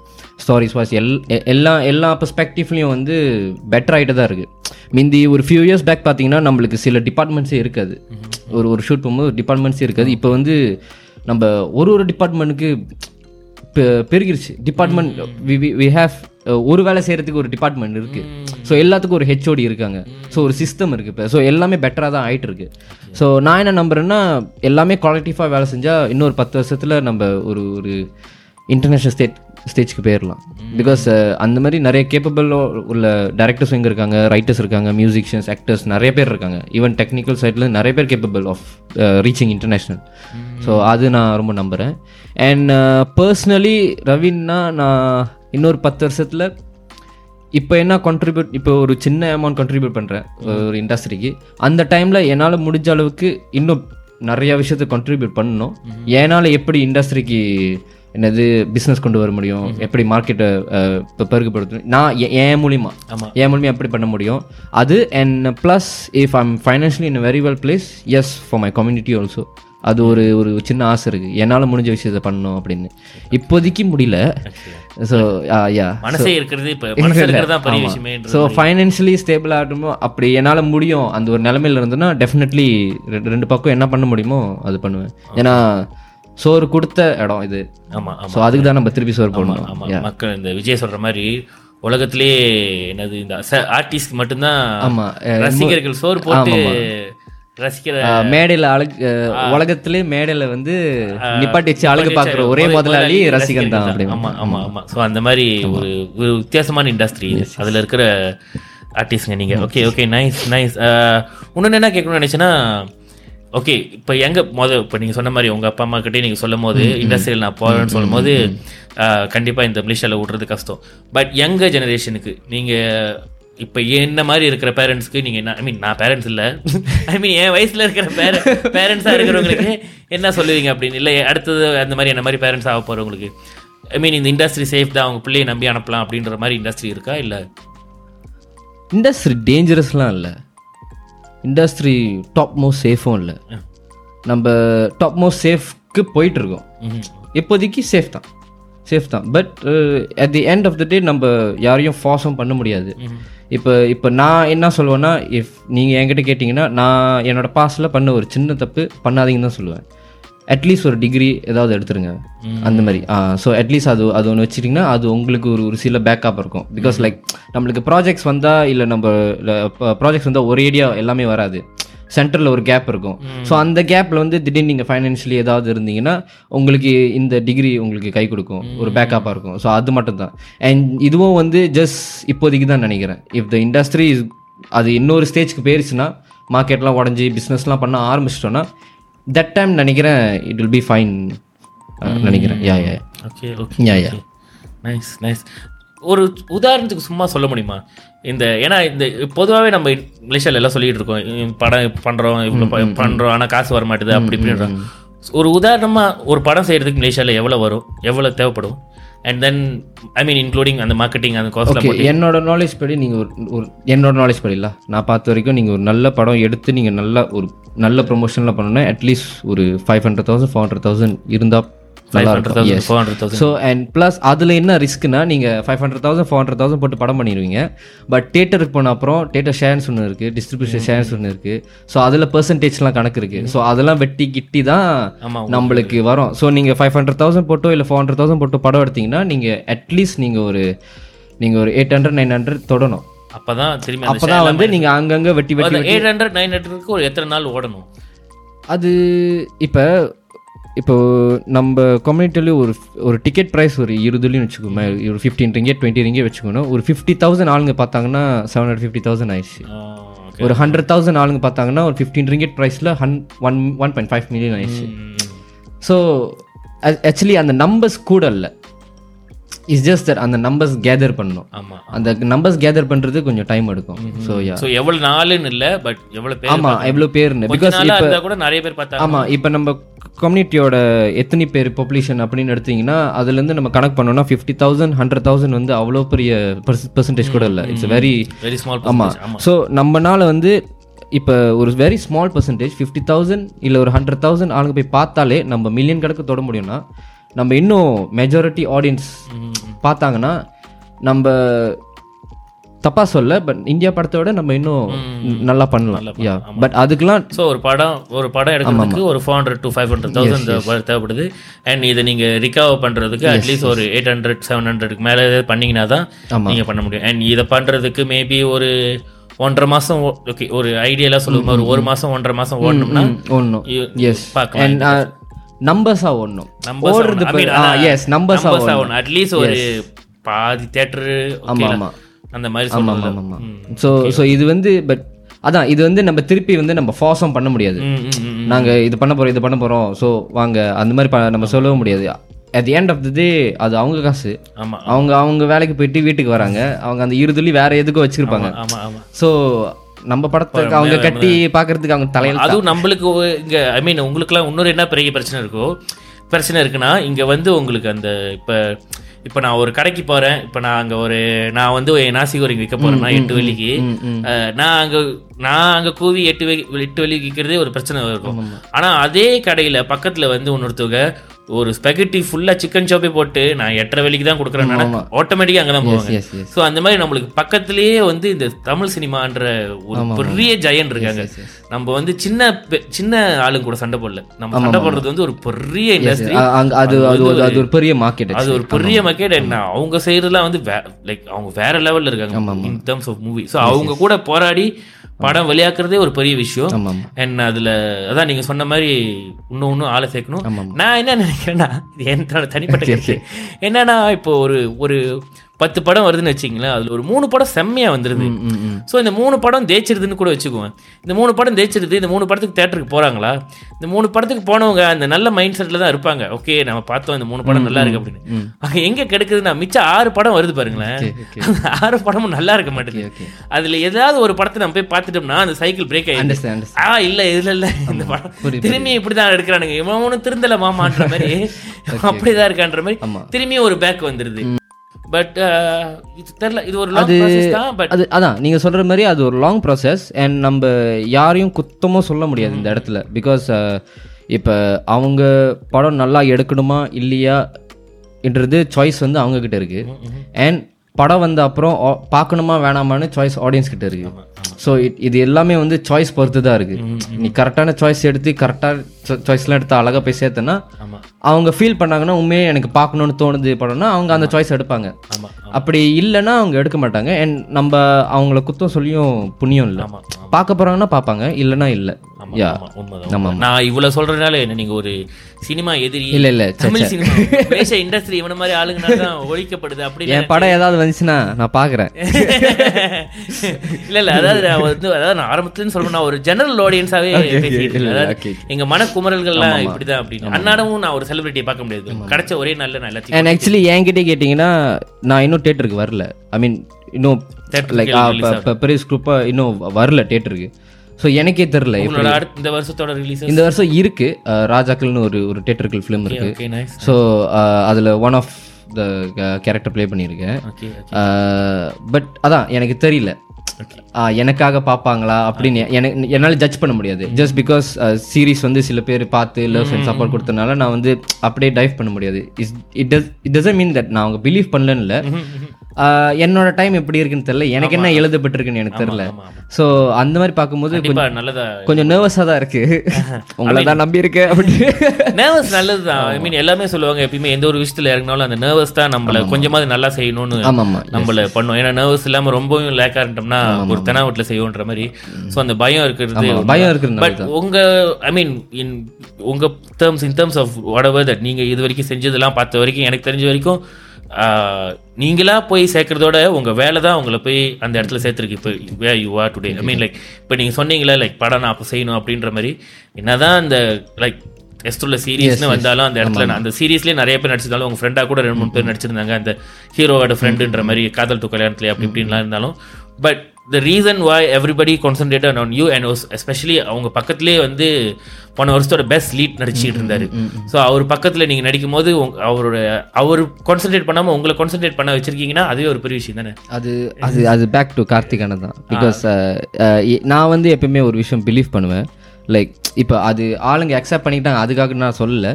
ஸ்டாரிஸ் வாய்ஸ் எல் எல்லா எல்லா பெர்ஸ்பெக்டிவ்லையும் வந்து பெட்டர் ஆகிட்டு தான் இருக்குது மிந்தி ஒரு ஃபியூ இயர்ஸ் பேக் பார்த்தீங்கன்னா நம்மளுக்கு சில டிபார்ட்மெண்ட்ஸே இருக்காது. ஒரு ஒரு ஷூட் போகும்போது டிபார்ட்மெண்ட்ஸே இருக்காது. இப்போ வந்து நம்ம ஒரு ஒரு டிபார்ட்மெண்ட்டுக்கு பெ- பெருகிருச்சு. டிபார்ட்மெண்ட் வி ஹேவ் ஒரு வேலை செய்கிறதுக்கு ஒரு டிபார்ட்மெண்ட் இருக்கு. ஸோ எல்லாத்துக்கும் ஒரு ஹெச்ஓடி இருக்காங்க. ஸோ ஒரு சிஸ்டம் இருக்கு. இப்போ ஸோ எல்லாமே பெட்டராக தான் ஆயிட்டு இருக்கு ஸோ நான் என்ன நம்புறேன்னா எல்லாமே குவாலிட்டிஃபாக வேலை செஞ்சால் இன்னொரு பத்து வருஷத்தில் நம்ம ஒரு ஒரு இன்டர்நேஷ்னல் ஸ்டேட் ஸ்டேஜ்க்கு போயிடலாம் பிகாஸ் அந்த மாதிரி நிறைய கேப்பபிள் உள்ள டேரக்டர்ஸ் இங்கே இருக்காங்க ரைட்டர்ஸ் இருக்காங்க மியூசிஷியன்ஸ் ஆக்டர்ஸ் நிறைய பேர் இருக்காங்க. ஈவன் டெக்னிக்கல் சைடில் நிறைய பேர் capable of reaching international so அது நான் ரொம்ப நம்புகிறேன் அண்ட் பர்சனலி ரவின்னா நான் இன்னொரு பத்து வருஷத்தில் இப்போ என்ன கான்ட்ரிபியூட் இப்போ ஒரு சின்ன அமௌண்ட் கான்ட்ரிபியூட் பண்ணுறேன் ஒரு இண்டஸ்ட்ரிக்கு அந்த டைமில் என்னால் முடிஞ்ச அளவுக்கு இன்னும் நிறைய விஷயத்தை கான்ட்ரிபியூட் பண்ணணும். என்னால் எப்படி இண்டஸ்ட்ரிக்கு என்னது பிஸ்னஸ் கொண்டு வர முடியும்? எப்படி மார்க்கெட்டை இப்போ பெருகுபடுத்தணும் நான் என் மூலிமா. என் மூலிமா எப்படி பண்ண முடியும்? அது and plus if I'm financially in very well place yes for my community also அது ஒரு ஒரு சின்ன ஆசை இருக்குது என்னால் முடிஞ்ச விஷயத்தை பண்ணணும் அப்படின்னு. இப்போதைக்கு முடியல. ஸோ யா மனசே இருக்கிறது இப்போ ஸோ ஃபைனான்ஷியலி ஸ்டேபிள் ஆகட்டுமோ? அப்படி என்னால் முடியும். அந்த ஒரு நிலைமையில இருந்ததுன்னா டெஃபினெட்லி ரெண்டு ரெண்டு பக்கம் என்ன பண்ண முடியுமோ அது பண்ணுவேன். ஏன்னா சோறு கொடுத்த இடம் இது. ஆமா ஸோ அதுக்கு தான் நம்ம திருப்பி சோறு போடணும். ஆமா. மக்கள் இந்த விஜய் சொல்ற மாதிரி உலகத்திலே என்னது இந்த ஆர்டிஸ்ட் மட்டும்தான் ஆமா, ரசிகர்கள் சோறு போட்டு ரசிக்கிற மேடையில அழகு உலகத்திலே மேடையில வந்து நிப்பாட்டி வச்சு அழகு பார்க்குற ஒரே முதலாளி ரசிகன் தான் அப்படி ஆமா ஆமா ஆமா. ஸோ அந்த மாதிரி ஒரு வித்தியாசமான இண்டஸ்ட்ரி அதுல இருக்கிற ஆர்டிஸ்ட்ங்க நீங்க. ஓகே ஓகே நைஸ் நைஸ் இன்னொன்று என்ன கேட்கணும்னு நினைச்சேன்னா ஓகே இப்போ எங்க முத இப்போ நீங்க சொன்ன மாதிரி உங்க அப்பா அம்மா கிட்டே நீங்க சொல்லும் போது இண்டஸ்ட்ரியில் நான் போறேன்னு சொல்லும் போது ஆஹ், கண்டிப்பா இந்த மலேசியாவில் விடுறது கஷ்டம். பட் யங்க ஜெனரேஷனுக்கு நீங்க இப்போ என்ன மாதிரி இருக்கிற பேரண்ட்ஸ்க்கு நீங்க என்ன ஐ மீன் நான் பேரண்ட்ஸ் இல்லை. ஐ மீன் என் வயசுல இருக்கிற பேர பேரண்ட்ஸாக இருக்கிறவங்களுக்கு என்ன சொல்லுவீங்க அப்படின்னு? இல்லை அடுத்தது அந்த மாதிரி என்ன மாதிரி பேரண்ட்ஸ் ஆக போறவங்களுக்கு. ஐ மீன் இந்த இண்டஸ்ட்ரி சேஃப் தான் அவங்க பிள்ளையை நம்பி அனுப்பலாம் அப்படின்ற மாதிரி இண்டஸ்ட்ரி இருக்கா இல்லை? இண்டஸ்ட்ரி டேஞ்சரஸ்லாம் இல்லை. இண்டஸ்ட்ரி டாப் மோஸ்ட் சேஃபும் இல்லை. நம்ம டாப் மோஸ்ட் சேஃப்க்கு போயிட்டு இருக்கோம் இப்போதைக்கு சேஃப் தான். சேஃப் தான். But at the end of the day நம்ம யாரையும் ஃபார்ஸும் பண்ண முடியாது. இப்போ இப்போ நான் என்ன சொல்லுவேன்னா இஃப் நீங்கள் என்கிட்ட கேட்டிங்கன்னா நான் என்னோட பாஸ்டில் பண்ண ஒரு சின்ன தப்பு பண்ணாதீங்கன்னு தான் சொல்லுவேன். அட்லீஸ்ட் ஒரு டிகிரி ஏதாவது எடுத்துருங்க. அந்த மாதிரி. ஸோ அட்லீஸ்ட் அது அது ஒன்று வச்சிட்டிங்கன்னா அது உங்களுக்கு ஒரு ஒரு சில பேக்கப் இருக்கும். பிகாஸ் லைக் நம்மளுக்கு ப்ராஜெக்ட்ஸ் வந்தால் இல்லை நம்ம ப்ராஜெக்ட்ஸ் வந்தால் ஒரேடியாக எல்லாமே வராது. சென்டரில் ஒரு கேப் இருக்கும். ஸோ அந்த கேப்பில் வந்து திடீர்னு நீங்கள் ஃபைனான்ஷியலி ஏதாவது இருந்தீங்கன்னா உங்களுக்கு இந்த டிகிரி உங்களுக்கு கை கொடுக்கும். ஒரு பேக்கப்பாக இருக்கும். ஸோ அது மட்டும் தான் அண்ட் இதுவும் வந்து ஜஸ்ட் இப்போதைக்கு தான் நினைக்கிறேன். இஃப் த இண்டஸ்ட்ரி இஸ் அது இன்னொரு ஸ்டேஜ்க்கு போயிருச்சுன்னா மார்க்கெட்லாம் உடஞ்சி பிஸ்னஸ்லாம் பண்ண ஆரம்பிச்சிட்டோன்னா தட் டைம் நினைக்கிறேன் இட் வில் பி ஃபைன் நினைக்கிறேன். Yeah yeah okay okay yeah yeah nice nice ஒரு உதாரணத்துக்கு சும்மா சொல்ல முடியுமா? இந்த ஏன்னா இந்த பொதுவாகவே நம்ம மலேசியாவில் எல்லாம் சொல்லிட்டு இருக்கோம். படம் பண்ணுறோம் இவ்வளோ பண்ணுறோம் ஆனால் காசு வர மாட்டுது அப்படி இப்படின்றோம் ஒரு உதாரணமாக ஒரு படம் செய்கிறதுக்கு மலேசியாவில் எவ்வளோ வரும்? எவ்வளோ தேவைப்படும்? And then I mean including அந்த மார்க்கெட்டிங் அந்த காஸ்ட்ல ஓகே என்னோட நாலேஜ் படி நீங்கள் ஒரு ஒரு என்னோட நாலேஜ் படில நான் பார்த்த வரைக்கும் நீங்கள் ஒரு நல்ல படம் எடுத்து நீங்கள் நல்ல ஒரு நல்ல ப்ரொமோஷனில் பண்ணணும்னா அட்லீஸ்ட் ஒரு five hundred thousand four hundred thousand இருந்தால் ஸோ அண்ட் ப்ளஸ் அதில் என்ன ரிஸ்க்னா நீங்கள் five hundred thousand four hundred thousand போட்டு படம் பண்ணிடுவீங்க. பட் தேட்டருக்கு போன அப்புறம் தேட்டர் ஷேர்ஸ் ஒன்று இருக்குது டிஸ்ட்ரிபியூஷன் ஷேர்ஸ் ஒன்று இருக்குது ஸோ அதில் பெர்சன்டேஜ்லாம் கணக்கு இருக்குது ஸோ அதெல்லாம் வெட்டி கிட்டி தான் நம்மளுக்கு வரும். ஸோ நீங்கள் ஃபைவ் ஹண்ட்ரட் தௌசண்ட் போட்டோ இல்லை ஃபோர் ஹண்ட்ரட் தௌசண்ட் போட்டோ படம் எடுத்தீங்கன்னா நீங்கள் அட்லீஸ்ட் நீங்கள் ஒரு நீங்கள் ஒரு எயிட் ஹண்ட்ரட் நைன் ஹண்ட்ரட் தொடணும். அப்பதான் திரும்பி அந்த அப்போ தான் வந்து நீங்கள் அங்கங்கே வெட்டி வெட்டி எயிட் ஹண்ட்ரட் நைன் ஹண்ட்ரட்க்கு ஒரு எத்தனை நாள் ஓடணும்? அது இப்போ இப்போ நம்ம கம்யூனிட்டில ஒரு ஒரு டிக்கெட் ப்ரைஸ் ஒரு இருபதுலையும் வச்சுக்கோமே ஒரு ஃபிஃப்டீன் ரிங்கே டுவெண்ட்டி ரிங்கே வச்சுக்கணும். ஒரு ஃபிஃப்டி தௌசண்ட் ஆளுங்க பார்த்தாங்கன்னா செவன் ஹண்ட்ரட் ஃபிஃப்டி தௌசண்ட் ஆயிடுச்சு. ஒரு ஹண்ட்ரட் தௌசண்ட் ஆளுங்க பார்த்தாங்கன்னா ஒரு ஃபிஃப்டீன் ரிங்கெட் ப்ரைஸில் ஹன் one one point five million ஆயிடுச்சு. ஸோ ஆக்சுவலி அந்த நம்பர்ஸ் கூட இல்லை. இஸ் ஜஸ்ட் தட் அந்த நம்பர்ஸ் கேதர் பண்ணணும். ஆமா. அந்த நம்பர்ஸ் கேதர் பண்ணுறது கொஞ்சம் டைம் எடுக்கும். ஸோ யா சோ எவ்வளவு நாளுன்னு இல்ல பட் எவ்வளவு பேர் ஆமாம் எவ்வளோ பேர்னு. பிகாஸ் இருந்தா கூட நிறைய பேர் பார்த்தாங்க. ஆமாம் இப்போ நம்ம கம்யூனிட்டியோட எத்தனை பேர் பாப்புலேஷன் அப்படின்னு எடுத்தீங்கன்னா அதுலேருந்து நம்ம கணக்கு பண்ணோம்னா ஃபிஃப்டி தௌசண்ட் ஹண்ட்ரட் தௌசண்ட் வந்து அவ்வளோ பெரிய பெர்சன்டேஜ் கூட இல்லை. இட்ஸ் வெரி வெரி ஸ்மால் ஆமாம் ஆமா. ஸோ நம்மனால வந்து இப்போ ஒரு very small percentage fifty thousand இல்லை ஒரு ஹண்ட்ரட் தௌசண்ட் ஆளுங்க போய் பார்த்தாலே நம்ம மில்லியன் கணக்கு தொட முடியும்னா நம்ம இன்னும் மெஜாரிட்டி ஆடியன்ஸ் பார்த்தாங்கன்னா நம்ம தப்பா சொல்ல பட் இந்தியா படத்தை விட நம்ம இன்னும் நல்லா பண்ணலாம். யா பட் அதுக்கெல்லாம் ஸோ ஒரு படம் ஒரு படம் எடுக்கிறதுக்கு ஒரு four hundred to five hundred thousand தேவைப்படுது. அண்ட் இதை நீங்க ரிகவர் பண்றதுக்கு அட்லீஸ்ட் ஒரு எயிட் ஹண்ட்ரட் செவன் ஹண்ட்ரட்க்கு மேலே ஏதாவது பண்ணீங்கன்னா தான் நீங்க பண்ண முடியும். அண்ட் இதை பண்றதுக்கு மேபி ஒரு ஒன்றரை மாசம் ஓகே ஒரு ஐடியலா சொல்லுவோம் ஒரு ஒரு மாசம் ஒன்றரை மாசம் ஓடணும்னா ஒன்றும் எஸ் பார்க்கலாம். அண்ட் நம்பர்ஸா Numbers ஓடுறது எஸ் நம்பர்ஸா ஆகணும் அட்லீஸ்ட் ஒரு பாதி தேட்டரு ஆமா ஆமா. அந்த மாதிரி ஆமா ஆமா ஆமா. ஸோ ஸோ இது வந்து பட் அதான் இது வந்து நம்ம திருப்பி வந்து நம்ம ஃபார்ஸும் பண்ண முடியாது. நாங்க இது பண்ண போறோம் இது பண்ண போறோம். ஸோ வாங்க அந்த மாதிரி நம்ம சொல்லவும் முடியாது. At the end of the day அது அவங்க காசு. அவங்க அவங்க வேலைக்கு போயிட்டு வீட்டுக்கு வராங்க. அவங்க அந்த இருதுலி வேற எதுக்கும் வச்சிருப்பாங்க. ஸோ நம்ம படத்துக்கு அவங்க கட்டி பார்க்கறதுக்கு அவங்க தலையில அதுவும் நம்மளுக்கு இங்க ஐ மீன் உங்களுக்குலாம் இன்னொரு என்ன பெரிய பிரச்சனை இருக்கோ பிரச்சனை இருக்குன்னா இங்க வந்து உங்களுக்கு அந்த இப்ப இப்ப நான் ஒரு கடைக்கு போறேன் இப்ப நான் அங்க ஒரு நான் வந்து என் நாசிகோரிங் விற்க போறேன்னா எட்டு வெள்ளிக்கு நான் அங்க நான் அங்க கூவி எட்டு வெள்ளி எட்டு வெள்ளிக்கு விற்கிறதே ஒரு பிரச்சனை இருக்கும். ஆனா அதே கடையில பக்கத்துல வந்து இன்னொருத்தவங்க ஒரு ஸ்பெகட்டி ஃபுல்லா சிக்கன் சாப்பே போட்டு நான் எட்டரை வெள்ளிக்கு தான் கொடுக்குறேன். ஆட்டோமேட்டிக்கா அங்கதான் போவாங்க. எஸ் எஸ் ஸோ அந்த மாதிரி நம்மளுக்கு பக்கத்திலேயே வந்து இந்த தமிழ் சினிமான்ற ஒரு பெரிய ஜெயன் இருக்காங்க. நம்ம வந்து சின்ன சின்ன ஆளுங்க கூட சண்டை போடல. நம்ம சண்டை போடுறது வந்து ஒரு பெரிய இண்டஸ்ட்ரி அங்க அது அது ஒரு- பெரிய மார்க்கெட் அது ஒரு பெரிய மக்கேட் என்ன அவங்க செய்யறதுலாம் வந்து லைக் அவங்க வேற லெவல்ல இருக்காங்க. In terms of movie so அவங்க கூட போராடி படம் வெளியாக்குறதே ஒரு பெரிய விஷயம். அண்ட் அதுல அதான் நீங்க சொன்ன மாதிரி இன்னும் இன்னும் ஆளை சேர்க்கணும். நான் என்ன நினைக்கிறேன்னா இது என்னோட தனிப்பட்ட கருத்து. என்னன்னா இப்போ ஒரு ஒரு பத்து படம் வருதுன்னு வச்சிங்களேன் அதுல ஒரு மூணு படம் செம்மையா வந்துருது. ம், ம், ம். ஸோ இந்த மூணு படம் ஜெயிச்சிருதுன்னு கூட வச்சுக்குவேன் இந்த மூணு படம் ஜெயிச்சிருது இந்த மூணு படத்துக்கு தேட்டருக்கு போறாங்களா? இந்த மூணு படத்துக்கு போனவங்க அந்த நல்ல மைண்ட் செட்ல தான் இருப்பாங்க. ஓகே நம்ம பார்த்தோம் இந்த மூணு படம் நல்லா இருக்கு அப்படின்னு. அங்க எங்க கிடைக்குதுன்னா மிச்சம் ஆறு படம் வருது பாருங்களேன். ஆறு படமும் நல்லா இருக்க மாட்டேங்குது. அதுல ஏதாவது ஒரு படத்தை நம்ம போய் பார்த்துட்டோம்னா அந்த சைக்கிள் பிரேக் அண்டர்ஸ்டாண்ட் ஆ இல்ல இதுல இல்ல. இந்த படம் திரும்பி இப்படிதான் எடுக்கிறானுங்க. இவன் ஒன்றும் திருந்தல மாமான்ற மாதிரி. அப்படிதான் இருக்கான்ற மாதிரி ஆமா. திரும்பி ஒரு பேக் வந்துருது. பட் இது தெரியல இது ஒரு அது அதான் நீங்க சொல்ற மாதிரி அது ஒரு லாங் ப்ராசஸ் அண்ட் நம்ம யாரையும் குத்தமும் சொல்ல முடியாது இந்த இடத்துல. பிகாஸ் இப்போ அவங்க படம் நல்லா எடுக்கணுமா இல்லையா என்றது சாய்ஸ் வந்து அவங்க கிட்ட இருக்கு அண்ட் படம் வந்த அப்புறம் பார்க்கணுமா வேணாமான்னு சாய்ஸ் ஆடியன்ஸ் கிட்ட இருக்கு. ஸோ இது எல்லாமே வந்து சாய்ஸ் பொறுத்து தான் இருக்கு நீ கரெக்டான சாய்ஸ் எடுத்து கரெக்டான சாய்ஸ்லாம் எடுத்து அழகா போய் சேர்த்தனா ஆமா. அவங்க ஃபீல் பண்ணாங்கன்னா உண்மையே எனக்கு பார்க்கணும்னு தோணுது படம்னா அவங்க அந்த சாய்ஸ் எடுப்பாங்க. அப்படி இல்லைன்னா அவங்க எடுக்க மாட்டாங்க. அண்ட் நம்ம அவங்கள குத்தம் சொல்லியும் புண்ணியம் இல்லை. பார்க்க போறாங்கன்னா பார்ப்பாங்க. இல்லைன்னா இல்லை. நான் இவ்வளவு சொல்றதுனால என்ன நீங்க ஒரு சினிமா எதிரி இல்ல இல்ல தமிழ் சினிமா வேஷ இண்டஸ்ட்ரி இவன மாதிரி ஆளுங்கனால தான் ஒழிக்கப்படுது அப்படி என் படம் ஏதாவது வந்துச்சுன்னா நான் பார்க்குறேன் இல்ல இல்ல அதாவது நான் வந்து அதாவது நான் ஆரம்பத்துல சொல்லணும் நான் ஒரு ஜெனரல் ஆடியன்ஸாவே பேசிட்டு. எங்க மனக்குமரல்கள்லாம் இப்படிதான் அப்படின்னு. அன்னாடமும் நான் ஒரு செலிபிரிட்டியை பார்க்க முடியாது. கிடைச்ச ஒரே நல்ல நான் எல்லாத்தையும் அண்ட் ஆக்சுவலி என்கிட்ட கேட்டிங்கன்னா நான் இன்னும் தேட்டருக்கு வரல. ஐ மீன் இன்னும் லைக் பெரிய குரூப்பாக இன்னும் வரல தேட்டருக்கு ஸோ எனக்கே தெரில இந்த வருஷத்தோட ரிலீஸ் இந்த வருஷம் இருக்கு. ராஜாக்கள்னு ஒரு ஒரு தேட்டருக்கல் ஃபிலிம் இருக்கு. ஸோ அதில் one of the character play பண்ணியிருக்கேன். பட் அதான் எனக்கு தெரியல. எனக்காக பார்ப்பாங்களா அப்படின்னு எனக்கு என்னால் ஜட்ஜ் பண்ண முடியாது. ஜஸ்ட் பிகாஸ் சீரிஸ் வந்து சில பேர் பார்த்து லவ் அண்ட் சப்போர்ட் கொடுத்தனால நான் வந்து அப்படியே டைவ் பண்ண முடியாது. It does it doesn't mean that நான் அவங்க பிலீவ் பண்ணலன்னு என்னோட டைம் எப்படி இருக்குன்னு தெரியல. எனக்கு என்ன எழுதப்பட்டிருக்குன்னு எனக்கு தெரியல. ஸோ அந்த மாதிரி பார்க்கும்போது கொஞ்சம் நர்வஸாக தான் இருக்கு. உங்களை தான் நம்பி இருக்கேன் அப்படின்னு. நர்வஸ் நல்லது தான் ஐ மீன் எல்லாமே சொல்லுவாங்க எப்பயுமே எந்த ஒரு விஷயத்துல இறங்கினாலும் அந்த நர்வஸ் தான் நம்மள கொஞ்சமாவது நல்லா செய்யணும்னு நம்மள பண்ணும். ஏன்னா நர்வஸ் இல்லாம ரொம்பவும் லேக்கா இருந்தோம்னா ஒரு தெனா வீட்டுல செய்வோன்ற மாதிரி. சோ அந்த பயம் இருக்கிறது பயம் இருக்கிறதுனால பட் உங்க ஐ மீன் இன் உங்க terms in terms of whatever that நீங்க இது வரைக்கும் செஞ்சதெல்லாம் பார்த்த வரைக்கும் எனக்கு தெரிஞ்ச வரைக்கும் நீங்களா போய் சேர்க்கறதோட உங்க வேலை தான் உங்களை போய் அந்த இடத்துல சேர்த்துருக்கு. இப்போ way you are today I mean like இப்போ நீங்க சொன்னீங்களே லைக் படம் நான் அப்போ செய்யணும் அப்படின்ற மாதிரி. என்னதான் அந்த லைக் எஸ்டுள்ள சீரியஸ்னு வந்தாலும் அந்த இடத்துல அந்த சீரியஸ்லேயே நிறைய பேர் நடிச்சிருந்தாலும் உங்க ஃப்ரெண்டாக கூட ரெண்டு மூணு பேர் நடிச்சிருந்தாங்க. அந்த ஹீரோவோட ஃப்ரெண்டுன்ற மாதிரி காதல் து கல்யாணத்துல அப்படி இப்படின்லாம் இருந்தாலும். But the reason why everybody concentrated on you and especially அவங்க பக்கத்துலேயே வந்து போன வருஷத்தோட பெஸ்ட் லீட் நடிச்சிட்டு இருந்தாரு. ஸோ அவர் பக்கத்தில் நீங்கள் நடிக்கும் போது அவரோட அவர் கான்சென்ட்ரேட் பண்ணாமல் உங்களை கான்சென்ட்ரேட் பண்ண வச்சிருக்கீங்கன்னா அதுவே ஒரு பெரிய விஷயம் தானே? அது அது அது பேக் டு கார்த்திகான தான். பிகாஸ் நான் வந்து எப்பயுமே ஒரு விஷயம் பிலீவ் பண்ணுவேன். லைக் இப்போ அது ஆளுங்க அக்செப்ட் பண்ணிக்கிட்டாங்க அதுக்காக நான் சொல்லலை.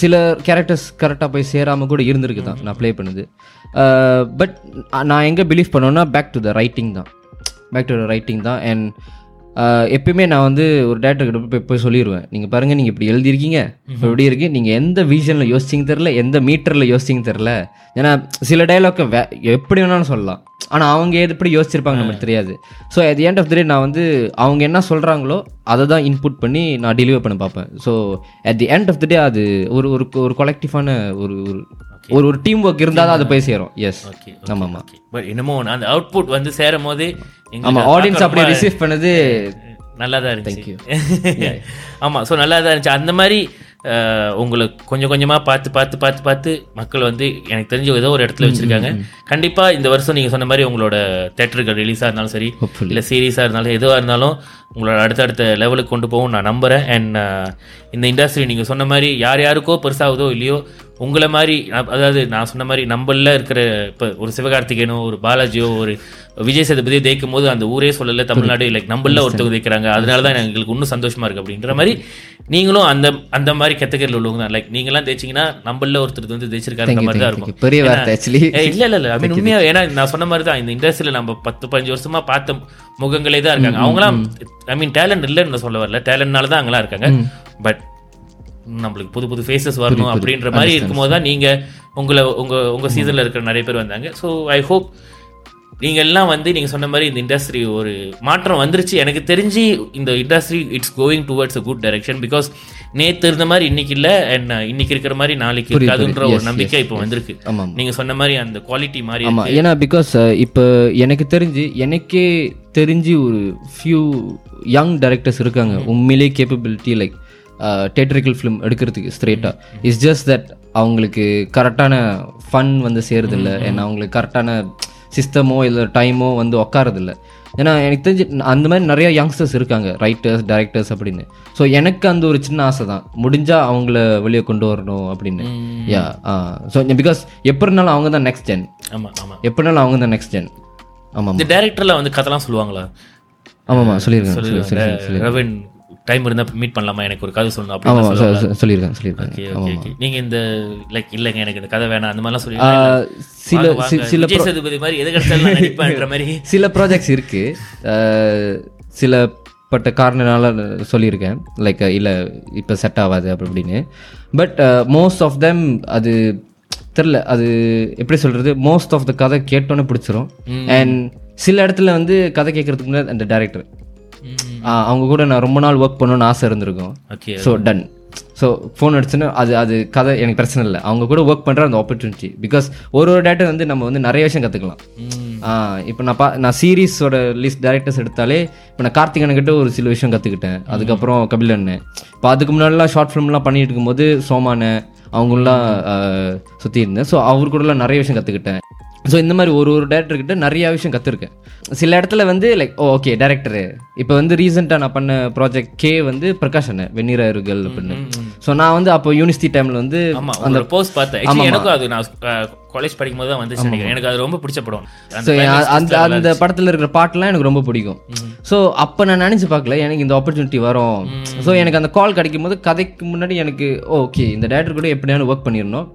சில கேரக்டர்ஸ் கரெக்டாக போய் சேராமல் கூட இருந்திருக்கு தான். நான் ப்ளே பண்ணுது. பட் நான் எங்கே பிலீவ் பண்ணோன்னா பேக் டு த ரைட்டிங் தான். பேக் டு த ரைட்டிங் தான். அண்ட் எப்பயுமே நான் வந்து ஒரு டேரக்டர் கிட்ட போய் போய் சொல்லிடுவேன் நீங்கள் பாருங்கள் நீங்கள் இப்படி எழுதியிருக்கீங்க. இப்போ இப்படி இருக்கு? நீங்கள் எந்த விஷனில் யோசிச்சிங்க தெரில எந்த மீட்டரில் யோசிச்சிங்க தெரில ஏன்னா சில டைலாக்கை வே எப்படி வேணாலும் சொல்லலாம். ஆனால் அவங்க எப்படி யோசிச்சிருப்பாங்க நமக்கு தெரியாது. So at the end of the day நான் வந்து அவங்க என்ன சொல்கிறாங்களோ அதை தான் இன்புட் பண்ணி நான் டெலிவர் பண்ண பார்ப்பேன். So at the end of the day அது ஒரு ஒரு ஒரு கொலெக்டிவான ஒரு ஒரு ஒரு ஒரு டீம் ஒர்க் இருந்தால் தான் அது போய் சேரும். எஸ் ஓகே ஆமாம் ஆமாம் பட் என்னமோ அந்த அவுட்புட் வந்து சேரும் போது ஆமாம் ஆடியன்ஸ் அப்படியே ரிசீவ் பண்ணது நல்லா தான் இருந்துச்சு ஆமாம் ஸோ நல்லா தான் இருந்துச்சு. அந்த மாதிரி அஹ், உங்களை கொஞ்சம் கொஞ்சமாக பார்த்து பார்த்து பார்த்து பார்த்து மக்கள் வந்து எனக்கு தெரிஞ்ச ஏதோ ஒரு இடத்துல வச்சுருக்காங்க. கண்டிப்பாக இந்த வருஷம் நீங்கள் சொன்ன மாதிரி உங்களோட தேட்டர்கள் ரிலீஸாக இருந்தாலும் சரி. இல்லை சீரீஸாக இருந்தாலும் எதுவாக இருந்தாலும் உங்களோட அடுத்தடுத்த லெவலுக்கு கொண்டு போகும் நான் நம்புகிறேன் அண்ட் இந்த இண்டஸ்ட்ரி நீங்கள் சொன்ன மாதிரி யார் யாருக்கோ பெருசாகுதோ இல்லையோ உங்களை மாதிரி அதாவது நான் சொன்ன மாதிரி நம்மள இருக்கிற இப்போ ஒரு சிவகார்த்திகேயனோ ஒரு பாலாஜியோ ஒரு விஜய் சேதுபதியோ ஜெயிக்கும் போது அந்த ஊரே சொல்லல தமிழ்நாடு லைக் நம்மள ஒருத்தவங்க ஜெயிக்கிறாங்க. அதனால தான் எங்களுக்கு இன்னும் சந்தோஷமா இருக்கு அப்படின்ற மாதிரி நீங்களும் அந்த அந்த மாதிரி கேட்டகரியில் உள்ளவங்க தான். லைக் நீங்களாம் ஜெயிச்சிங்கன்னா நம்மள ஒருத்தர் வந்து ஜெயிச்சிருக்காருன்ற மாதிரி தான் இருக்கும். பெரிய ஆக்சுவலி இல்ல இல்ல இல்ல. ஐ மீன் உண்மையா ஏன்னா நான் சொன்ன மாதிரி தான் இந்த இண்டஸ்ட்ரியில நம்ம பத்து பதினஞ்சு வருஷமா பார்த்த முகங்களே தான் இருக்காங்க. அவங்களாம் ஐ மீன் டேலண்ட் இல்லைன்னு சொல்ல வரல. டேலண்ட்னால தான் அங்கெல்லாம் இருக்காங்க. பட் நம்மளுக்கு புது புது ஃபேஸஸ் வரணும் அப்படின்ற மாதிரி இருக்கும்போது தான் நீங்க உங்களை உங்க உங்க சீசன்ல இருக்கிற நிறைய பேர் வந்தாங்க. ஸோ ஐ ஹோப் நீங்க எல்லாம் வந்து நீங்க சொன்ன மாதிரி இந்த இண்டஸ்ட்ரி ஒரு மாற்றம் வந்துருச்சு. எனக்கு தெரிஞ்சு இந்த industry it's going towards a good direction because நேத்து இருந்த மாதிரி இன்னைக்கு இல்ல அண்ட் இன்னைக்கு இருக்கிற மாதிரி நாளைக்கு இருக்காதுன்ற ஒரு நம்பிக்கை இப்போ வந்திருக்கு. ஆமாம் நீங்க சொன்ன மாதிரி அந்த குவாலிட்டி மாதிரி ஆமாம் ஏன்னா பிகாஸ் இப்போ எனக்கு தெரிஞ்சு எனக்கே தெரிஞ்சு ஒரு ஃபியூ யங் டைரக்டர்ஸ் இருக்காங்க. உண்மையிலே கேப்பபிலிட்டி லைக் தேட்டரிக்கல் ஃபிலிம் எடுக்கிறதுக்கு ஸ்ட்ரெயிட்டாக இட்ஸ் ஜஸ்ட் தட் அவங்களுக்கு கரெக்டான ஃபன் வந்து சேருதில்ல. ஏன்னா அவங்களுக்கு கரெக்டான சிஸ்டமோ இல்லை டைமோ வந்து உட்காரதில்ல ஏன்னா எனக்கு தெரிஞ்சு அந்த மாதிரி நிறைய யங்ஸ்டர்ஸ் இருக்காங்க ரைட்டர்ஸ் டைரக்டர்ஸ் அப்படின்னு. ஸோ எனக்கு அந்த ஒரு சின்ன ஆசை தான். முடிஞ்சால் அவங்கள வெளியே கொண்டு வரணும் அப்படின்னு. யா ஸோ பிகாஸ் எப்படி இருந்தாலும் அவங்க தான் நெக்ஸ்ட் ஜென் ஆமா ஆமா. எப்படினாலும் அவங்க தான் நெக்ஸ்ட் ஜென் ஆமாம் இந்த டைரக்டர்ல வந்து கதைலாம் சொல்லுவாங்களா? ஆமாம்மா சொல்லியிருக்காங்க சொல்லி சொல்லுவாங்க ரவீன். டைம் இருந்தா மீட் பண்ணலாமா? எனக்கு ஒரு கதை சொல்லணும் அப்படின்னு சொல்லியிருக்காங்க சொல்லியிருக்காங்க ஓகே ஓகே ஓகே நீங்க இந்த லைக் இல்லைங்க எனக்கு இந்த கதை வேணாம். அந்த மாதிரிலாம் சொல்லி சில சில சேதுபதி மாதிரி எது கிடைச்சாலும் மாதிரி. சில ப்ராஜெக்ட்ஸ் இருக்கு. ஆஹ், சில பட்ட காரணனால சொல்லியிருக்கேன். லைக் இல்லை இப்போ செட் ஆகாது அப்படி அப்படின்னு பட் மோஸ்ட் ஆஃப் தெம் அது தெரில அது எப்படி சொல்கிறது மோஸ்ட் ஆஃப் த கதை கேட்டோன்னே பிடிச்சிரும். அண்ட் சில இடத்துல வந்து கதை கேட்கறதுக்கு முன்னாடி அந்த டேரக்டர் அவங்க கூட நான் ரொம்ப நாள் ஒர்க் பண்ணணும்னு ஆசை இருந்திருக்கும். Okay so done so phone அடிச்சுன்னா அது அது கதை எனக்கு பிரச்சனை இல்லை. அவங்க கூட ஒர்க் பண்ணுற அந்த ஆப்பர்ச்சுனிட்டி பிகாஸ் ஒரு ஒரு டேட்டா வந்து நம்ம வந்து நிறைய விஷயம் கற்றுக்கலாம் இப்போ நான் பா நான் சீரீஸோட லிஸ்ட் டேரக்டர்ஸ் எடுத்தாலே இப்போ நான் கார்த்திகன் கிட்ட ஒரு சில விஷயம் கற்றுக்கிட்டேன் அதுக்கப்புறம் கபில் அண்ணன். இப்போ அதுக்கு முன்னாடிலாம் ஷார்ட் ஃபிலிம்லாம் பண்ணிட்டு இருக்கும்போது சோமான அவங்களாம் சுற்றி இருந்தேன் ஸோ அவர் கூடலாம் நிறைய விஷயம் கற்றுக்கிட்டேன் ஸோ இந்த மாதிரி ஒரு ஒரு டேரக்டர் கிட்ட நிறைய விஷயம் கற்றுருக்கேன் சில இடத்துல வந்து லைக் ஓ ஓகே டேரக்டரு இப்போ வந்து ரீசெண்டாக நான் பண்ண ப்ராஜெக்ட் கே வந்து பிரகாஷ் அண்ணன் வெந்நீராயிருகள் அப்படின்னு. ஸோ நான் வந்து அப்போ யூனிவர்சிட்டி டைமில் வந்து அந்த போஸ்ட் பார்த்தேன். எனக்கும் அது நான் காலேஜ் படிக்கும் போது தான் வந்துச்சு நினைக்கிறேன். எனக்கு அது ரொம்ப பிடிச்ச படம். ஸோ அந்த அந்த அந்த படத்தில் இருக்கிற பாட்டுலாம் எனக்கு ரொம்ப பிடிக்கும். ஸோ அப்போ நான் நினச்சி பார்க்கல எனக்கு இந்த ஆப்பர்ச்சுனிட்டி வரும். ஸோ எனக்கு அந்த கால் கிடைக்கும் போது கதைக்கு முன்னாடி எனக்கு ஓகே இந்த டேரக்டர் கூட எப்படியானு ஒர்க் பண்ணிடணும்.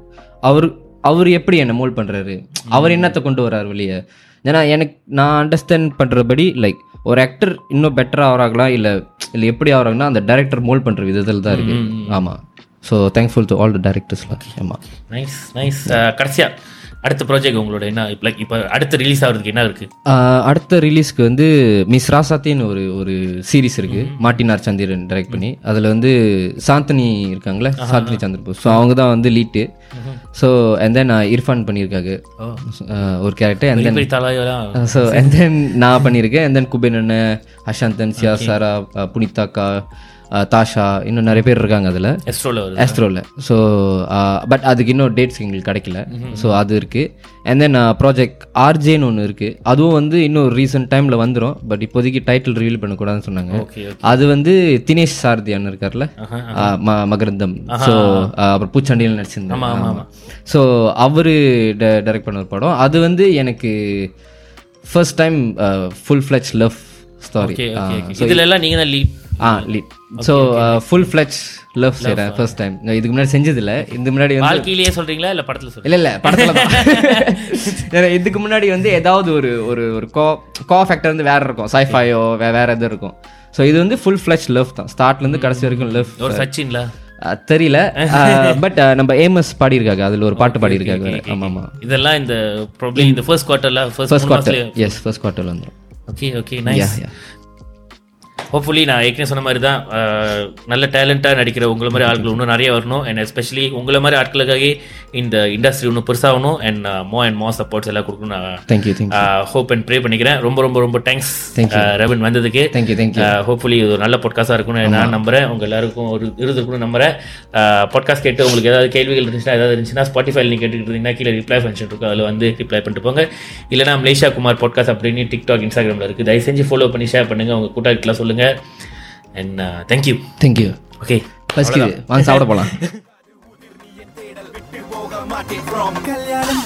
அவர் அவர் எப்படி என்னை மோல்ட் பண்ணுறாரு அவர் என்னத்தை கொண்டு வர்றாரு வெளியே? ஏன்னா எனக்கு நான் அண்டர்ஸ்டாண்ட் பண்ணுறபடி லைக் ஒரு ஆக்டர் இன்னும் பெட்டராக ஆகிறாங்களா இல்லை இல்லை எப்படி ஆகிறாங்கன்னா அந்த டேரக்டர் மோல்ட் பண்ணுற விதத்தில் தான் இருக்குது ஆமாம் so thankful to all the டேரக்டர்ஸ்லாம் ஆமாம் நைஸ் நைஸ் கடைசியா அடுத்த ப்ராஜெக்ட் உங்களோட என்ன லைக் இப்போ அடுத்து ரிலீஸ் ஆகிறதுக்கு என்ன இருக்கு? அடுத்த ரிலீஸ்க்கு வந்து மிஸ் ராசாத்தின்னு ஒரு ஒரு சீரிஸ் இருக்கு. மார்ட்டினார் சந்திரன் டைரக்ட் பண்ணி. அதில் வந்து சாந்தனி இருக்காங்களே சாந்தனி சந்திரபோஸ். ஸோ அவங்க தான் வந்து lead so and then Irfan பண்ணியிருக்காங்க. ஒரு character and then so and then நான் பண்ணியிருக்கேன். அண்ட் தென் குபேன் அண்ணன் அஷாந்தன் சியா சாரா புனிதாக்கா தாஷா இன்னும் நிறைய பேர் இருக்காங்க அதில். எஸ்ட்ரோல வருது. ஆஸ்ட்ரோவில் ஸோ பட் அதுக்கு இன்னும் டேட்ஸ் எங்களுக்கு கிடைக்கல. ஸோ அது இருக்குது அண்ட் தென் ப்ராஜெக்ட் ஆர்ஜேன்னு ஒன்று இருக்குது அதுவும் வந்து இன்னும் ரீசெண்ட் டைமில் வந்துடும் பட் இப்போதைக்கு டைட்டில் ரிவீல் பண்ணக்கூடாதுன்னு சொன்னாங்க. அது வந்து தினேஷ் சாரதி அண்ணன் இருக்கார்ல மகரந்தம். ஸோ அப்புறம் பூச்சாண்டியில் நடிச்சிருந்தாங்க ஸோ அவரு டைரக்ட் பண்ண ஒரு படம். அது வந்து எனக்கு first time full flesh love story இதுல எல்லாம் நீங்க தான் லீட் ஆ lead so full flesh love செய்கிறேன் ஃபர்ஸ்ட் டைம் இதுக்கு முன்னாடி செஞ்சதில்ல. இதுக்கு முன்னாடி வந்து வாழ்க்கையிலேயே சொல்றீங்களா? இல்ல படத்துல இல்ல இல்ல படத்துல தான். இதுக்கு முன்னாடி வந்து ஏதாவது ஒரு ஒரு ஒரு கோ கோ ஃபேக்டர் வந்து வேற இருக்கும். சைஃபையோ வேற எதுவும் இருக்கும். ஸோ இது வந்து ஃபுல் ஃப்ளெச் லவ் தான். ஸ்டார்ட்ல இருந்து கடைசி வரைக்கும் லவ் ஒரு சச்சின்ல? தெரியல. பட் நம்ம ஏமஸ் பாடியிருக்காங்க. அதுல ஒரு பாட்டு பாடியிருக்காங்க. வேற. ஆமா ஆமா இதெல்லாம் இந்த ப்ராப்ளம் இந்த ஃபர்ஸ்ட் குவார்ட்டர்ல ஃபர்ஸ்ட் குவார்ட்டர் எஸ் ஃபர்ஸ்ட் குவார்ட்டர்ல வந்துடும் ஓகே ஓகே நைஸ். ஹோப்ஃபுல்லி நான் ஏற்கனவே சொன்ன மாதிரி தான் நல்ல டேலண்டாக நடிக்கிற உங்களை மாதிரி ஆட்கள் இன்னும் நிறைய வரணும். அண்ட் எஸ்பெஷலி உங்களை மாதிரி ஆட்களுக்காக இந்த இண்டஸ்ட்ரி இன்னும் பெருசாகணும். And more and more supports எல்லாம் கொடுக்கணும். நான் தேங்க்யூ ஹோப் அண்ட் ப்ரே பண்ணிக்கிறேன். ரொம்ப ரொம்ப ரொம்ப தேங்க்ஸ் ரவன் வந்ததுக்கு. தேங்க்யூ தேங்க்யூ ஹோப்ஃபுல்லி இது ஒரு நல்ல பாட்காஸ்டாக இருக்கும்னு நான் நம்புறேன். உங்க எல்லாருக்கும் ஒரு இருந்திருக்கும்னு நம்புறேன். பாட்காஸ்ட் கேட்டு உங்களுக்கு ஏதாவது கேள்விகள் இருந்துச்சுன்னா ஏதாவது இருந்துச்சுன்னா ஸ்பாட்டிஃபைல நீங்கள் கேட்டுக்கிட்டு இருந்தீங்கன்னா கீழே ரிப்ளை ஃபங்க்ஷன் இருக்கும் அதில் வந்து ரிப்ளை பண்ணிட்டு போங்க. இல்லைனா மலேசியா குமார் பாட்காஸ்ட் அப்படின்னு டிக்டாக் இன்ஸ்டாகிராமில் இருக்குது தயவு செஞ்சு ஃபாலோ பண்ணி ஷேர் பண்ணுங்க. உங்க கூட்டாளிக்கெல்லாம் சொல்லுங்க அண்ட் தேங்க்யூ தேங்க்யூ ஓகே பசிக்குது வாங்க சாப்பிட போலாம். கல்யாணம்